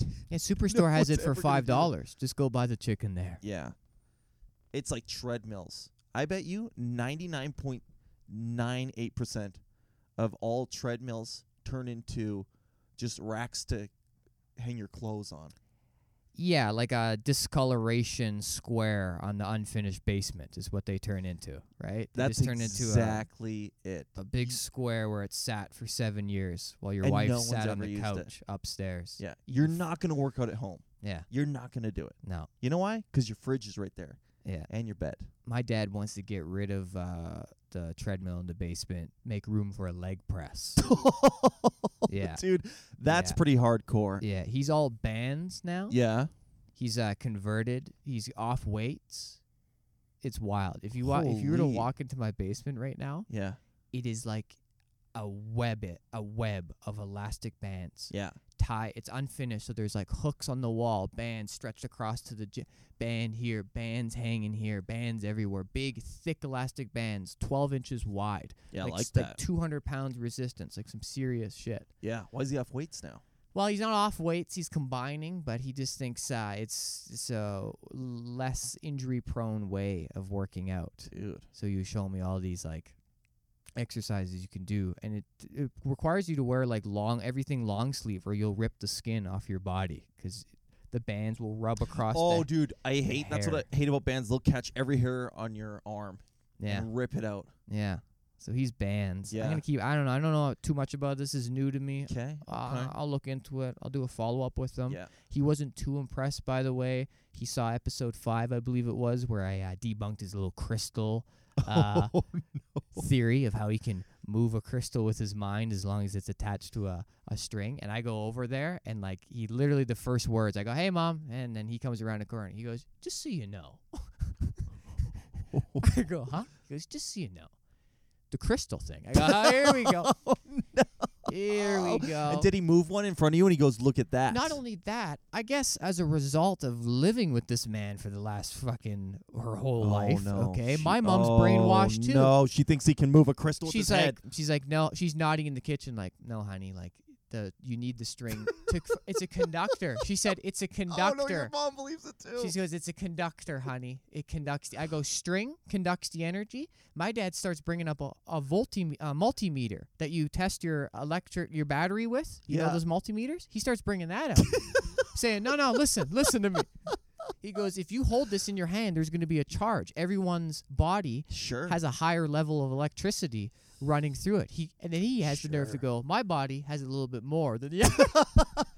[LAUGHS] Yeah, [LAUGHS] Superstore has it for five dollars. Just go buy the chicken there. yeah. It's like treadmills. I bet you 99.98% of all treadmills turn into just racks to hang your clothes on. Yeah, like a discoloration square on the unfinished basement is what they turn into, right? They That's just turn into exactly it. a, a big square where it sat for seven years while your And wife no sat on the used it. couch upstairs. Yeah, you're not gonna work out at home. Yeah. You're not gonna do it. No. You know why? Because your fridge is right there Yeah. and your bed. My dad wants to get rid of uh, the treadmill in the basement, make room for a leg press. [LAUGHS] Yeah. dude, that's Yeah. pretty hardcore. yeah, he's all bands now. Yeah, He's uh, converted. He's off weights. It's wild. If you wa- if you were to Holy. walk into my basement right now, yeah, it is like a web it a web of elastic bands yeah. Tie. It's unfinished, so there's like hooks on the wall, bands stretched across to the gy- band here, bands hanging here, bands everywhere. Big, thick elastic bands, 12 inches wide. Yeah, like, like, that. 200 pounds resistance, like some serious shit. yeah. Why is he off weights now? Well, he's not off weights. He's combining, but he just thinks uh, it's it's a less injury prone way of working out. Dude. So you show me all these like exercises you can do, and it, it requires you to wear like long everything long sleeve, or you'll rip the skin off your body because the bands will rub across. Oh, the, dude, I hate. That's what I hate about bands. They'll catch every hair on your arm yeah, and rip it out. yeah. So he's bands. I'm gonna keep. I don't know. I don't know too much about this. Is new to me. Okay. Uh, I'll look into it. I'll do a follow up with him. yeah. He wasn't too impressed, by the way. He saw episode five, I believe it was, where I uh, debunked his little crystal uh, [LAUGHS] oh, theory of how he can move a crystal with his mind as long as it's attached to a, a string. And I go over there, and like he literally the first words, I go, "Hey, mom," and then he comes around the corner. And he goes, "Just so you know." [LAUGHS] I go, "Huh?" He goes, "Just so you know." The crystal thing. I go, oh, here we go. [LAUGHS] Oh, no. Here we [LAUGHS] go. And did he move one in front of you? And he goes, "Look at that." Not only that, I guess as a result of living with this man for the last fucking her whole Oh, life. no. Okay, She- my mom's oh, brainwashed too. No, she thinks he can move a crystal. with she's like, head. she's like, no, she's nodding in the kitchen, like, no, honey, like the you need the string. to, it's a conductor. She said it's a [LAUGHS] conductor. Oh no, your mom believes it too. She goes, it's a conductor, honey. It conducts. The, I go, string conducts the energy. My dad starts bringing up a, a volti a multimeter that you test your electric your battery with. You know those multimeters. He starts bringing that up, [LAUGHS] saying, no, no, listen, listen to me. He goes, if you hold this in your hand, there's going to be a charge. Everyone's body sure. has a higher level of electricity running through it. He and then he has the nerve to go, my body has a little bit more than the [LAUGHS]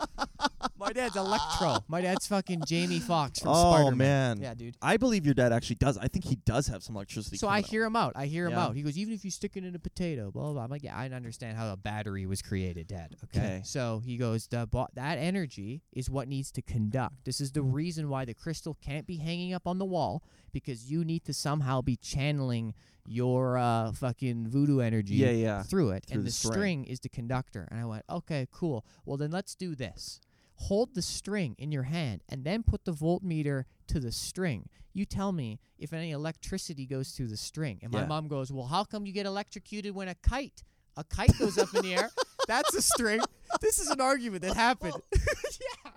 My dad's Electro. My dad's fucking Jamie Foxx from oh Spider-Man. man. Yeah, dude. I believe your dad actually does. I think he does have some electricity. So I coming out. hear him out. I hear him Yeah. out. He goes, even if you stick it in a potato, blah blah. blah. I'm like, yeah, I understand how a battery was created, Dad. Okay. Okay. So he goes, the bo- that energy is what needs to conduct. This is the reason why the crystal can't be hanging up on the wall because you need to somehow be channeling your uh, fucking voodoo energy Yeah, yeah. through it, Through and the the string. string is the conductor. And I went, okay, cool. Well, then let's do this. Hold the string in your hand and then put the voltmeter to the string. You tell me if any electricity goes through the string. And my Yeah. mom goes, well, how come you get electrocuted when a kite? A kite goes up in the air. [LAUGHS] That's a string. This is an argument that happened. [LAUGHS] yeah.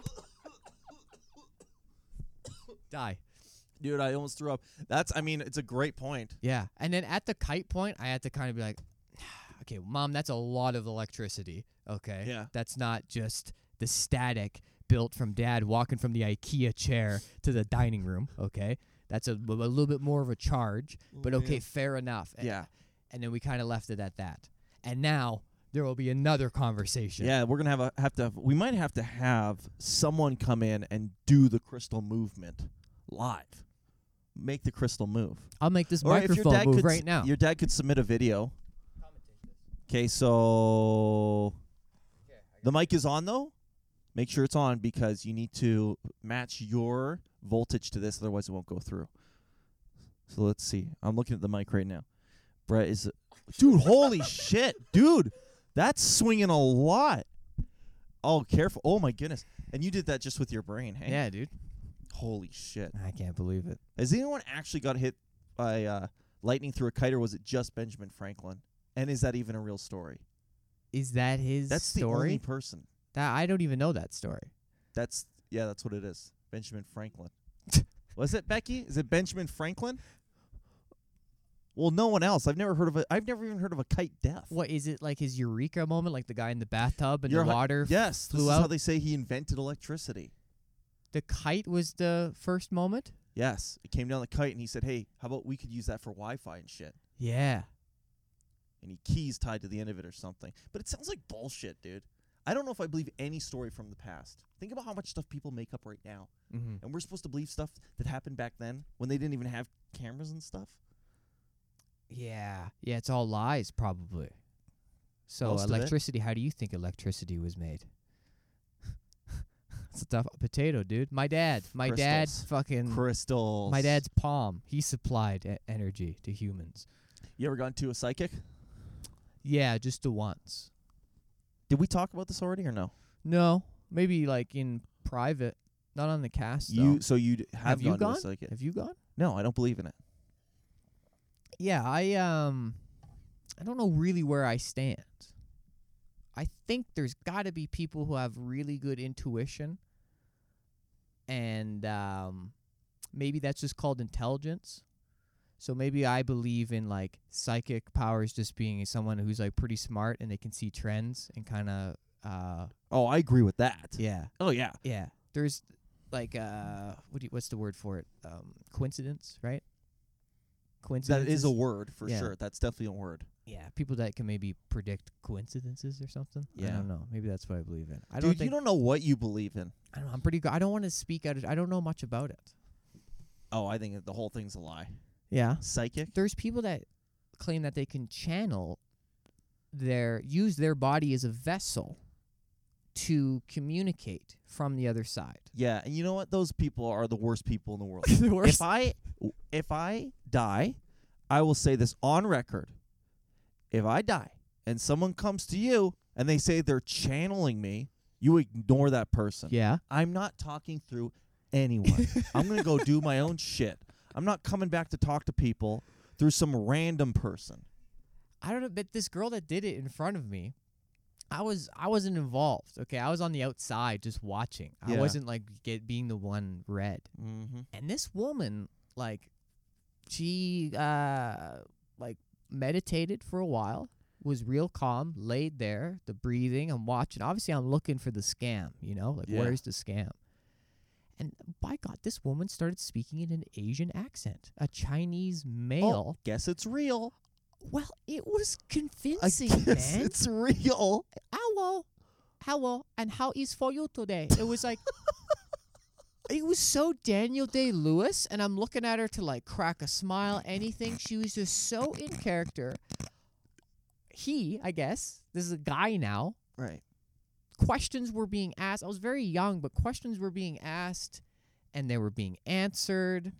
Die. Dude, I almost threw up. That's. I mean, it's a great point. Yeah. And then at the kite point, I had to kind of be like, [SIGHS] okay, mom, that's a lot of electricity. Okay. Yeah. That's not just the static built from dad walking from the IKEA chair to the dining room. Okay. That's a, a little bit more of a charge, but okay, fair enough. A- Yeah. And then we kind of left it at that. And now there will be another conversation. Yeah, we're gonna have a have to. We might have to have someone come in and do the crystal movement live. Make the crystal move. I'll make this Or microphone move right now. Your dad could submit a video. Okay, so the mic is on though. Make sure it's on because you need to match your voltage to this, otherwise it won't go through. So let's see. I'm looking at the mic right now. Brett is, dude. holy [LAUGHS] shit, dude, that's swinging a lot. Oh, careful! Oh my goodness! And you did that just with your brain, hey? yeah, dude. Holy shit! I can't believe it. Has anyone actually got hit by uh, lightning through a kite, or was it just Benjamin Franklin? And is that even a real story? Is that his That's the story? only person. That I don't even know that story. That's yeah, that's what it is. Benjamin Franklin. [LAUGHS] was it Becky? Is it Benjamin Franklin? Well, no one else. I've never heard of it. I've never even heard of a kite death. What is it like his eureka moment, like the guy in the bathtub and You're the water? Yes, this flew is how they say he invented electricity. The kite was the first moment. Yes, it came down the kite, and he said, "Hey, how about we could use that for Wi-Fi and shit?" Yeah. And he keys tied to the end of it or something. But it sounds like bullshit, dude. I don't know if I believe any story from the past. Think about how much stuff people make up right now, Mm-hmm. and we're supposed to believe stuff that happened back then when they didn't even have cameras and stuff. Yeah. Yeah. It's all lies, probably. So Most electricity. How do you think electricity was made? [LAUGHS] It's a tough potato, dude. My dad. My dad. Crystals. Fucking. Crystals. My dad's palm. He supplied e- energy to humans. You ever gone to a psychic? Yeah, just the once. Did we talk about this already or no? No. Maybe like in private, not on the cast. You though. so you d- have, Have you gone, to a gone? psychic? have you gone? No, I don't believe in it. Yeah, I um I don't know really where I stand. I think there's got to be people who have really good intuition and um maybe that's just called intelligence. So maybe I believe in like psychic powers just being someone who's like pretty smart and they can see trends and kind of uh Oh, I agree with that. yeah. Oh yeah. Yeah. There's like uh what do you, what's the word for it? Um coincidence, right? Coincidence That is a word for Yeah. sure. That's definitely a word. yeah, people that can maybe predict coincidences or something. Yeah. I don't know. Maybe that's what I believe in. I Dude, don't you don't know what you believe in. I don't know, I'm pretty good. I don't want to speak out of I don't know much about it. Oh, I think that the whole thing's a lie. Yeah. Psychic? There's people that claim that they can channel their use their body as a vessel to communicate from the other side. Yeah, and you know what? Those people are the worst people in the world. [LAUGHS] the worst. if I if I die, I will say this on record. If I die and someone comes to you and they say they're channeling me, you ignore that person. yeah. I'm not talking through anyone. [LAUGHS] I'm going to go do my own shit. I'm not coming back to talk to people through some random person. I don't know, but this girl that did it in front of me, I was I wasn't involved. Okay, I was on the outside just watching. I wasn't like get being the one read. Mm-hmm. And this woman, like, she uh like meditated for a while, was real calm, laid there, the breathing. I'm watching. Obviously, I'm looking for the scam. You know, like Yeah. where's the scam? And by God, this woman started speaking in an Asian accent, a Chinese oh, male. Oh, guess it's real. Well, it was convincing, I guess man. it's real. hello, hello, and how is for you today? It was like, [LAUGHS] it was so Daniel Day Lewis, and I'm looking at her to like crack a smile, anything. She was just so in character. He, I guess, this is a guy now. Right. Questions were being asked. I was very young, but questions were being asked, and they were being answered.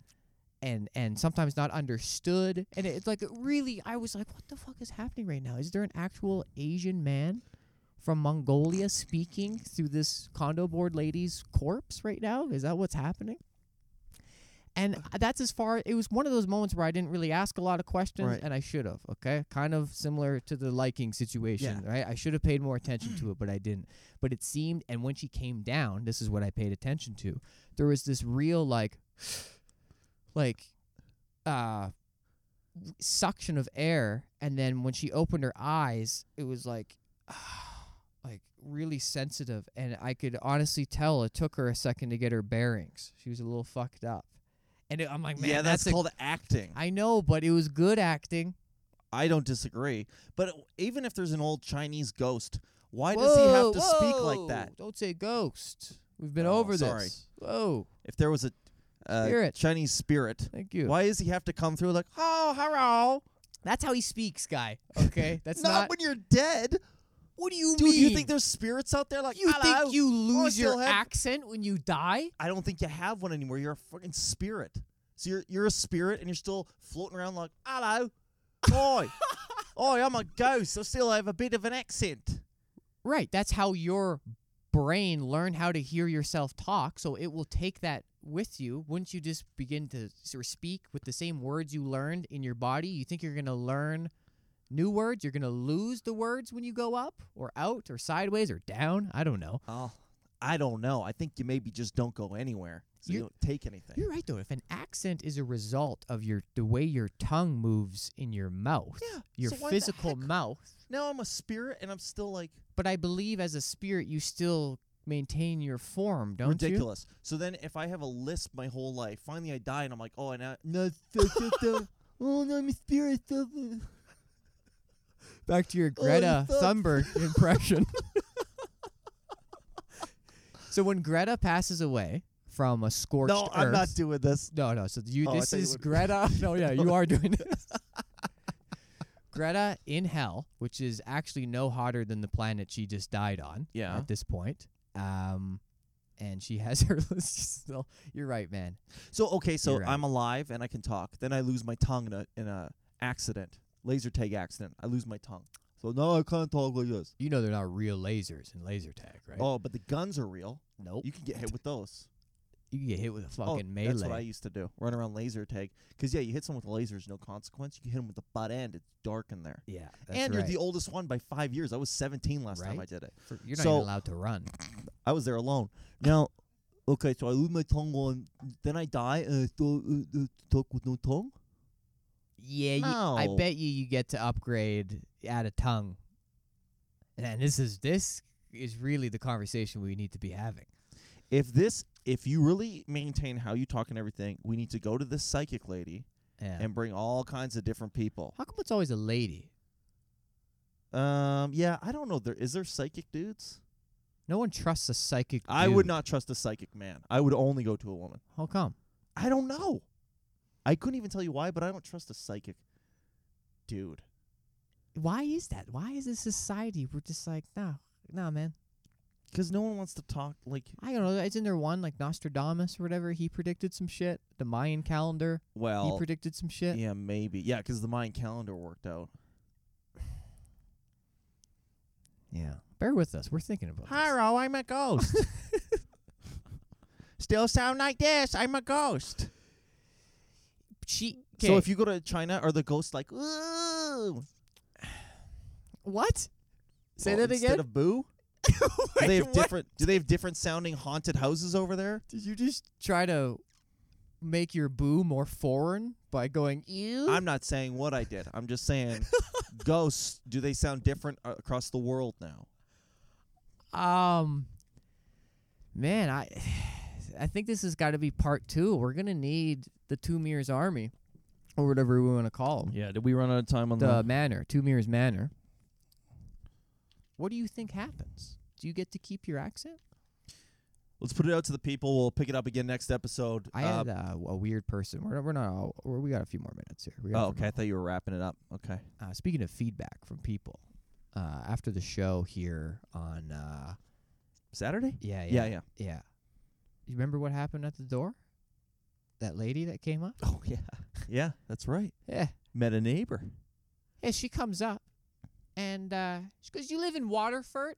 And, and sometimes not understood and it's like really I was like what the fuck is happening right now is there an actual Asian man from Mongolia speaking through this condo board lady's corpse right now? Is that what's happening? And uh, that's as far. It was one of those moments where I didn't really ask a lot of questions, Right. and I should have. Okay, kind of similar to the liking situation, right? I should have paid more attention to it, but I [CLEARS THROAT] didn't. But it seemed, and when she came down, this is what I paid attention to. There was this real like, [SIGHS] like, uh, suction of air, and then when she opened her eyes, it was like. [SIGHS] like really sensitive and I could honestly tell it took her a second to get her bearings. She was a little fucked up. And it, I'm like, man, yeah, that's, a- called acting. I know, but it was good acting. I don't disagree. But even if there's an old Chinese ghost, why does he have to speak like that? Don't say ghost. We've been Oh, over sorry. this. Whoa, If there was a uh, Spirit. Chinese spirit, thank you. why does he have to come through like, oh, hello? That's how he speaks, guy. Okay, [LAUGHS] that's not, not. when you're dead. What do you Dude, mean? you think there's spirits out there like, you think you lose your have- accent when you die? I don't think you have one anymore. You're a fucking spirit. So you're you're a spirit and you're still floating around like, hello, oi, [LAUGHS] oi, I'm a ghost. I still have a bit of an accent. Right. That's how your brain learn how to hear yourself talk. So it will take that with you. Wouldn't you just begin to sort of speak with the same words you learned in your body? You think you're going to learn new words? You're going to lose the words when you go up or out or sideways or down? I don't know. Oh, I don't know. I think you maybe just don't go anywhere. So you, don't take anything. You're right though. If an accent is a result of your the way your tongue moves in your mouth, Yeah, your so physical mouth, Now I'm a spirit and I'm still like but I believe as a spirit you still maintain your form, don't you? ridiculous. So then if I have a lisp my whole life, finally I die and I'm like, oh, and I, no, [LAUGHS] oh, no, I'm a spirit. Uh, Back to your Greta. Thunberg [LAUGHS] impression. [LAUGHS] so when Greta passes away from a scorched No, earth, I'm not doing this. no, no. So you, Oh, this thought you is Greta. [LAUGHS] No, yeah, you are doing this. Greta in hell, which is actually no hotter than the planet she just died on. Yeah. At this point, um, and she has her list still. You're right, man. So okay, so right. I'm alive and I can talk. Then I lose my tongue in a in a accident, laser tag accident. I lose my tongue. So now I can't talk like this. You know they're not real lasers in laser tag, right? Oh, but the guns are real. nope. You can get hit with those. You can get hit with a Oh, fucking melee. that's what I used to do. Run around laser tag. Because, yeah, you hit someone with lasers, no consequence. You can hit them with the butt end. It's dark in there. yeah, that's and right. you're the oldest one by five years. I was 17 last time I did it. For- you're not so- even allowed to run. I was there alone. Now, okay, so I lose my tongue on, then I die and I still uh, uh, talk with no tongue? Yeah, you, I No. bet you you get to upgrade add a tongue. And this is this is really the conversation we need to be having. If this, if you really maintain how you talk and everything, we need to go to this psychic lady Yeah. and bring all kinds of different people. How come it's always a lady? Um, yeah, I don't know. There is there psychic dudes? No one trusts a psychic. I would dude. not trust a psychic man. I would only go to a woman. How come? I don't know. I couldn't even tell you why, but I don't trust a psychic dude. Why is that? Why is this society? We're just like, nah, nah, man. Because no one wants to talk like. I don't know. Isn't there one like Nostradamus or whatever? He predicted some shit. The Mayan calendar. Well, he predicted some shit. yeah, maybe. Yeah, because the Mayan calendar worked out. Yeah. Bear with us. We're thinking about this. Hello, I'm a ghost. [LAUGHS] Still sound like this. I'm a ghost. She. So if you go to China, are the ghosts like, ooh? [SIGHS] what? Say Well, that again. instead of boo? [LAUGHS] do they Wait, have what? different? Do they have different sounding haunted houses over there? Did you just try to make your boo more foreign by going ew? I'm not saying what I did. I'm just saying, [LAUGHS] ghosts. Do they sound different uh, across the world now? Um, man, I, [SIGHS] [SIGHS] I think this has got to be part two. We're gonna need the Two Meers Army, or whatever we want to call them. Yeah. Did we run out of time on The Manor, Two Meers Manor. What do you think happens? Do you get to keep your accent? Let's put it out to the people. We'll pick it up again next episode. I Uh, had uh, a weird person. We're not. We're not. all- We're, we got a few more minutes here. We got oh, okay. I thought you were wrapping it up. Okay. Uh, speaking of feedback from people, uh, after the show here on, uh, Saturday. yeah, Yeah, yeah, yeah. yeah. You remember what happened at the door? That lady that came up. Oh yeah. [LAUGHS] Yeah, that's right. Yeah. Met a neighbor. Yeah, she comes up and uh, she goes, You live in Waterford?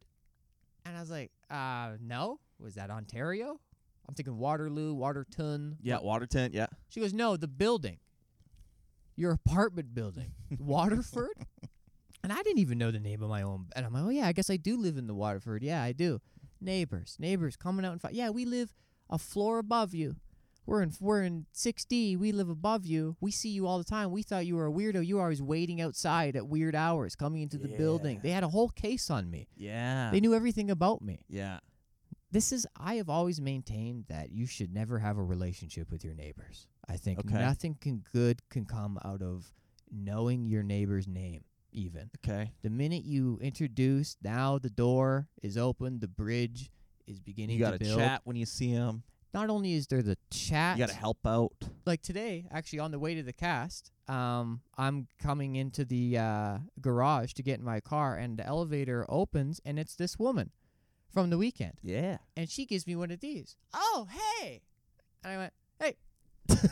And I was like, uh, no. Was that Ontario? I'm thinking Waterloo, Waterton. Yeah, Waterton. Yeah. She goes, No, the building. Your apartment building. [LAUGHS] Waterford? And I didn't even know the name of my own. And I'm like, Oh, yeah, I guess I do live in the Waterford. Yeah, I do. Neighbors, neighbors coming out and fight. Yeah, we live a floor above you. We're in we're in 6D. We live above you. We see you all the time. We thought you were a weirdo. You were always waiting outside at weird hours, coming into the building. They had a whole case on me. Yeah. They knew everything about me. yeah. This is I have always maintained that you should never have a relationship with your neighbors. I think Okay. nothing can good can come out of knowing your neighbor's name even. Okay. The minute you introduce, now the door is open, the bridge is beginning You got to build. chat when you see him. Not only is there the chat, You got to help out. like today, actually on the way to the cast, um, I'm coming into the uh, garage to get in my car, and the elevator opens, and it's this woman from the weekend, Yeah. and she gives me one of these. Oh, hey! And I went, hey. [LAUGHS]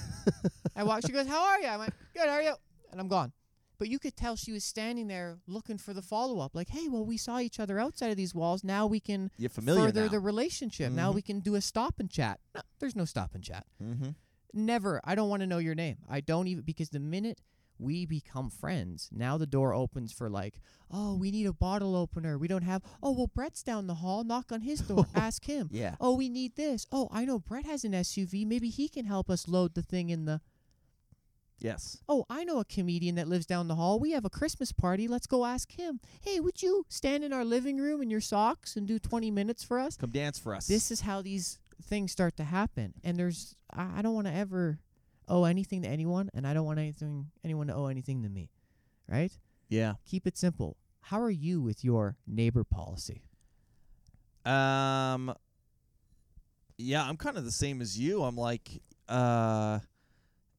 I walked. She goes, how are you? I went, good. How are you? And I'm gone. But you could tell she was standing there looking for the follow up. Like, hey, well, we saw each other outside of these walls. Now we can You're familiar further now. the relationship. Now Mhm. we can do a stop and chat. No, there's no stop and chat. mm-hmm. Never. I don't want to know your name. I don't even because the minute we become friends, now the door opens for like, oh, we need a bottle opener. We don't have. Oh, well, Brett's down the hall. Knock on his door. [LAUGHS] Ask him. Yeah. Oh, we need this. Oh, I know Brett has an SUV. Maybe he can help us load the thing in the. Yes. Oh, I know a comedian that lives down the hall. We have a Christmas party. Let's go ask him. Hey, would you stand in our living room in your socks and do 20 minutes for us? Come dance for us. this is how these things start to happen and there's i, I don't want to ever owe anything to anyone and i don't want anything anyone to owe anything to me right yeah. keep it simple how are you with your neighbor policy Um. Yeah, I'm kind of the same as you. I'm like, uh,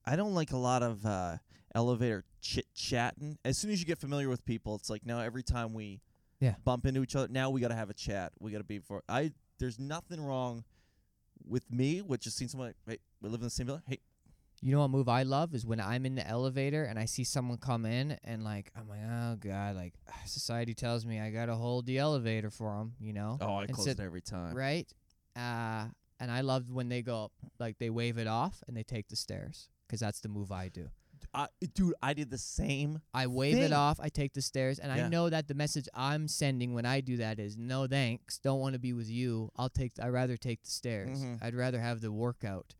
I don't like a lot of uh, elevator chit chatting. As soon as you get familiar with people, it's like now every time we Yeah. bump into each other, now we got to have a chat. We got to be for. I there's nothing wrong with me, which just seeing someone. Like, hey, we live in the same building. Hey, You know what move I love is when I'm in the elevator and I see someone come in and like I'm like, oh god, like [SIGHS] society tells me I gotta hold the elevator for them you know, Oh, I And close said- it every time. right? Uh, and I love when they go like they wave it off and they take the stairs because that's the move I do. I, dude, I did the same. I wave thing. it off, I take the stairs, and Yeah. I know that the message I'm sending when I do that is no thanks, don't want to be with you. I'll take. I rather take the stairs. Mhm. I'd rather have the workout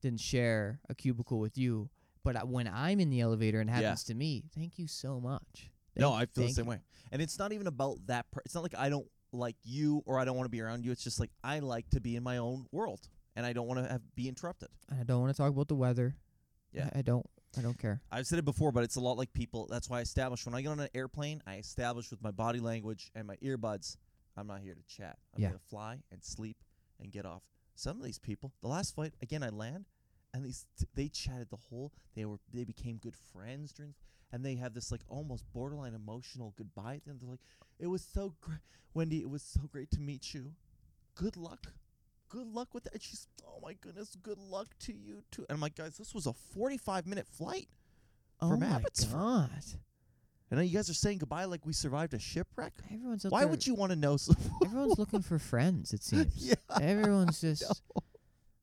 than share a cubicle with you. But I- when I'm in the elevator and it Yeah. happens to me, thank you so much. no, I feel the same you. way. And it's not even about that. Per- it's not like I don't like you or I don't want to be around you. It's just like I like to be in my own world and I don't want to have be interrupted. And I don't want to talk about the weather. Yeah. I, I don't. I don't care. I've said it before, but it's a lot like people. That's why I establish when I get on an airplane, I establish with my body language and my earbuds, I'm not here to chat. I'm Yeah. here to fly and sleep and get off. Some of these people, the last flight, again, I land, and these t- they chatted the whole. They were they became good friends during, and they have this like almost borderline emotional goodbye. end. They're like, "It was so great, Wendy. It was so great to meet you. Good luck." Good luck with that. And she's, oh my goodness, good luck to you too. And I'm like, guys, this was a 45 minute flight. Oh From my Abbotsford. god! And then you guys are saying goodbye like we survived a shipwreck. Everyone's out Why there- would you want to know? So [LAUGHS] Everyone's looking for friends. It [LAUGHS] seems. yeah, Everyone's just.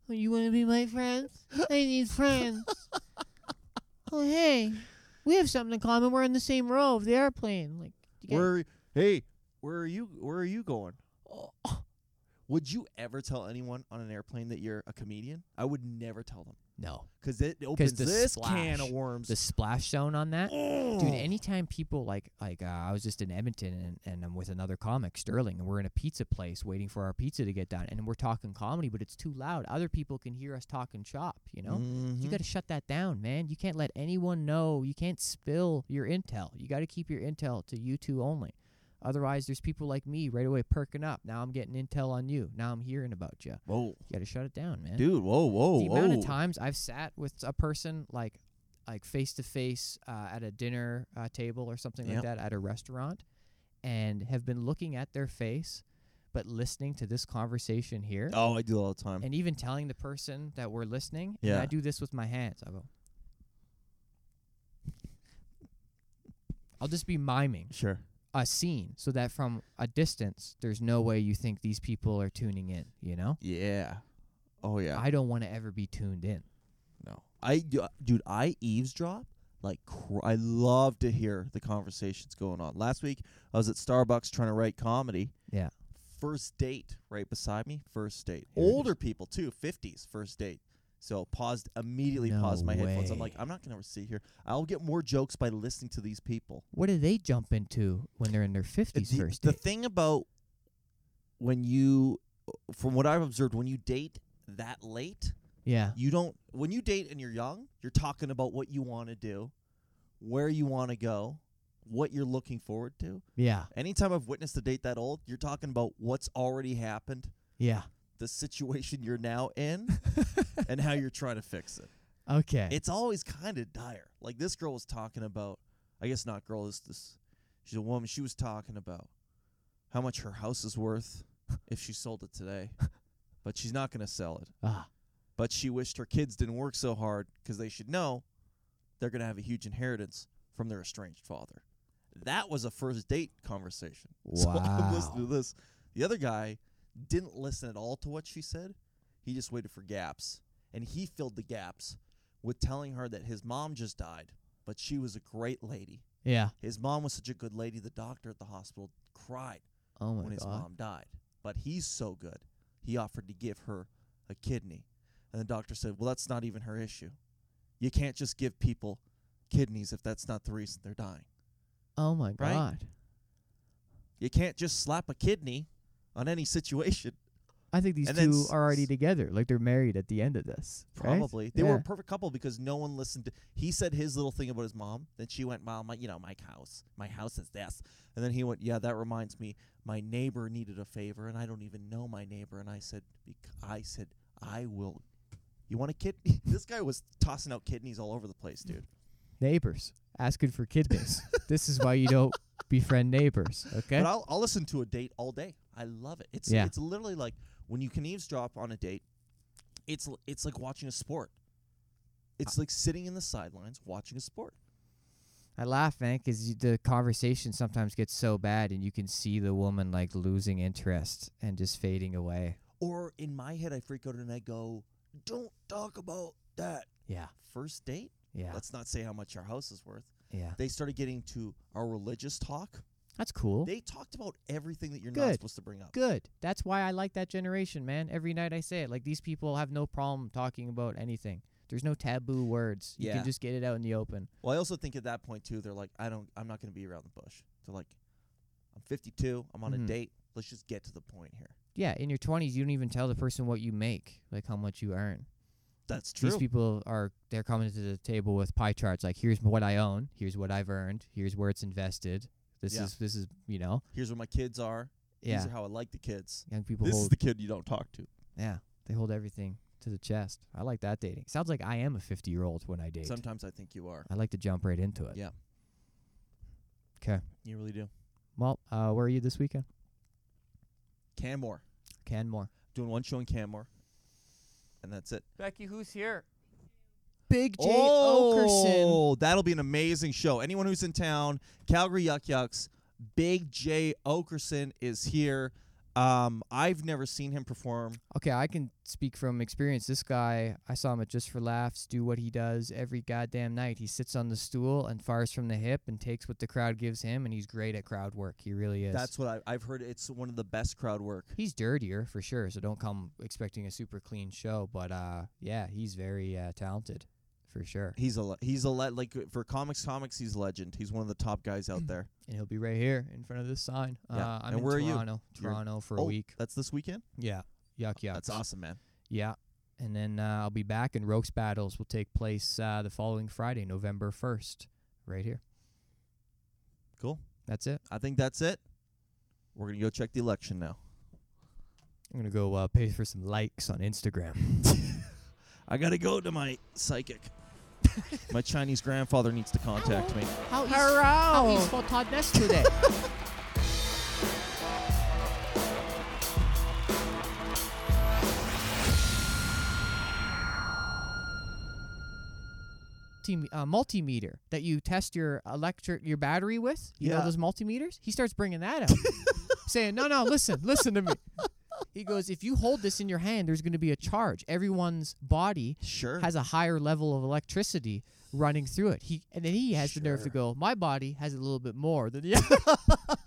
Oh, you want to be my friend? I need friends. [LAUGHS] oh, hey, we have something in common. We're in the same row of the airplane. Like, you where? Hey, where are you? Where are you going? Oh, oh Would you ever tell anyone on an airplane that you're a comedian? I would never tell them no, because it opens the this can of worms. the splash zone on that. oh. Dude, anytime people like like uh, I was just in Edmonton and, and I'm with another comic, Sterling, and we're in a pizza place waiting for our pizza to get done, and we're talking comedy, but it's too loud. Other people can hear us talking shop, you know. You Mhm. got to shut that down, man. You can't let anyone know. You can't spill your intel. You got to keep your intel to you two only. Otherwise, there's people like me right away perking up. Now I'm getting intel on you. Now I'm hearing about you. whoa, You got to shut it down, man. dude, whoa, whoa, the whoa. amount of times I've sat with a person like like face to face uh, at a dinner uh, table or something Yep. like that at a restaurant and have been looking at their face but listening to this conversation here Oh, I do all the time. and even telling the person that we're listening and Yeah. I do this with my hands I go I'll just be miming sure. A scene so that from a distance there's no way you think these people are tuning in you know Yeah. Oh yeah. I don't want to ever be tuned in No, I dude, I eavesdrop like cr- I love to hear the conversations going on. Last week I was at Starbucks trying to write comedy. yeah First date right beside me. First date. Here. Older people too. Fifties. First date. So paused immediately. No paused my headphones. I'm like, I'm not gonna sit here. I'll get more jokes by listening to these people. What do they jump into when they're in their fifties the, first the date? thing about when you, from what I've observed, when you date that late, yeah. you don't when you date and you're young you're talking about what you want to do where you want to go what you're looking forward to Yeah. anytime i've witnessed a date that old you're talking about what's already happened Yeah. The situation you're now in [LAUGHS] and how you're trying to fix it Okay. it's always kind of dire like this girl was talking about i guess not girl is this she's a woman she was talking about how much her house is worth if she sold it today [LAUGHS] but she's not going to sell it ah. but she wished her kids didn't work so hard because they should know they're going to have a huge inheritance from their estranged father. That was a first date conversation. [LAUGHS] So I'm listening to this. The other guy didn't listen at all to what she said. He just waited for gaps. And he filled the gaps with telling her that his mom just died, but she was a great lady. Yeah. His mom was such a good lady, the doctor at the hospital cried Oh my when his god. mom died. But he's so good, he offered to give her a kidney. And the doctor said, Well, that's not even her issue. You can't just give people kidneys if that's not the reason they're dying. Oh my Right? god. You can't just slap a kidney on any situation. I think these And two s- are already together. Like they're married at the end of this. right? Probably. They were a perfect couple because no one listened to he said his little thing about his mom. Then she went, Well, my you know, my house. My house is this. And then he went, Yeah, that reminds me, my neighbor needed a favor and I don't even know my neighbor. And I said bec- I said, I will you want a kidney? [LAUGHS] this guy was tossing out kidneys all over the place, dude. Neighbors asking for kidneys. [LAUGHS] this is why you don't befriend neighbors. Okay. But I'll I'll listen to a date all day. I love it. It's Yeah. it's literally like when you can eavesdrop on a date. It's l- it's like watching a sport. It's like sitting in the sidelines watching a sport. I laugh, man, 'cause because the conversation sometimes gets so bad, and you can see the woman like losing interest and just fading away. Or in my head, I freak out and I go, "Don't talk about that." Yeah, First date. Yeah, Let's not say how much our house is worth. yeah. They started getting to our religious talk. That's cool. They talked about everything that you're Good. not supposed to bring up. Good. That's why I like that generation, man. Every night I say it. Like these people have no problem talking about anything. There's no taboo words. You Yeah. can just get it out in the open. Well, I also think at that point too, they're like, I don't, I'm not going to be around the bush. They're like, I'm 52. I'm on Mhm. a date. Let's just get to the point here. Yeah, in your 20s, you don't even tell the person what you make, like how much you earn. That's true. These people are they're coming to the table with pie charts like here's what I own, here's what I've earned, here's where it's invested. This Yeah. is this is, you know. Here's where my kids are. Yeah. These are how I like the kids. Young people This is the kid you don't talk to. yeah, they hold everything to the chest. I like that dating. Sounds like I am a 50-year-old when I date. Sometimes I think you are. I like to jump right into it. Yeah. 'Kay. You really do. Well, uh, where are you this weekend? Canmore. Canmore. Doing one show in Canmore. And that's it. Becky, who's here? Big Jay Oakerson. Oh, that'll be an amazing show. Anyone who's in town, Calgary Yuk Yuk's, Big Jay Oakerson is here. Um, I've never seen him perform. Okay, I can speak from experience. This guy, I saw him at Just for Laughs do what he does every goddamn night. He sits on the stool and fires from the hip and takes what the crowd gives him, and he's great at crowd work. He really is. That's what I, I've heard. It's one of the best crowd work. he's dirtier for sure, so don't come expecting a super clean show. But uh, yeah, he's very uh, talented for sure, He's a le- he's a le- like for comics comics. He's a legend. He's one of the top guys out there. and he'll be right here in front of this sign. Yeah. Uh, I'm And in where are you? Toronto, You're- Toronto for a Oh, week. That's this weekend. Yeah, Yuk Yuk. That's awesome, man. Yeah. And then uh, I'll be back, and Roast Battles will take place uh, the following Friday, November 1st, right here. Cool. That's it. I think that's it. We're gonna go check the election now. I'm going to go uh, pay for some likes on Instagram. [LAUGHS] I gotta go to my psychic. [LAUGHS] my Chinese grandfather needs to contact me. How is, how is for Todd Ness today? [LAUGHS] Multi- uh, multimeter that you test your electric your battery with. You know those multimeters. He starts bringing that up, [LAUGHS] saying, "No, no, listen, listen to me." He goes, "If you hold this in your hand, there's going to be a charge. Everyone's body Sure. has a higher level of electricity running through it. He and then he has the nerve to go, My body has a little bit more than the [LAUGHS]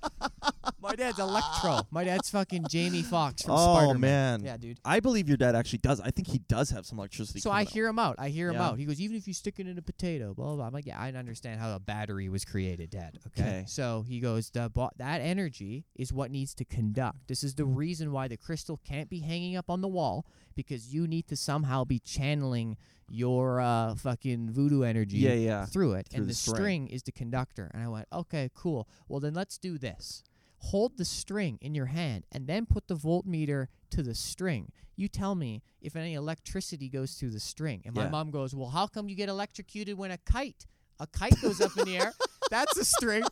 My dad's Electro. My dad's fucking Jamie Foxx from oh Spider-Man. man. Yeah, dude. I believe your dad actually does. I think he does have some electricity. So I coming out. hear him out. I hear him Yeah. out. He goes, even if you stick it in a potato, blah blah. blah. I'm like, yeah, I understand how a battery was created, Dad. Okay. Okay. So he goes, the bo- that energy is what needs to conduct. This is the reason why the crystal can't be hanging up on the wall because you need to somehow be channeling your uh, fucking voodoo energy Yeah, yeah. through it, Through and the the string. string is the conductor. And I went, okay, cool. Well, then let's do this. Hold the string in your hand and then put the voltmeter to the string. You tell me if any electricity goes through the string. And my Yeah. mom goes, well, how come you get electrocuted when a kite? A kite goes up in the air. [LAUGHS] That's a string.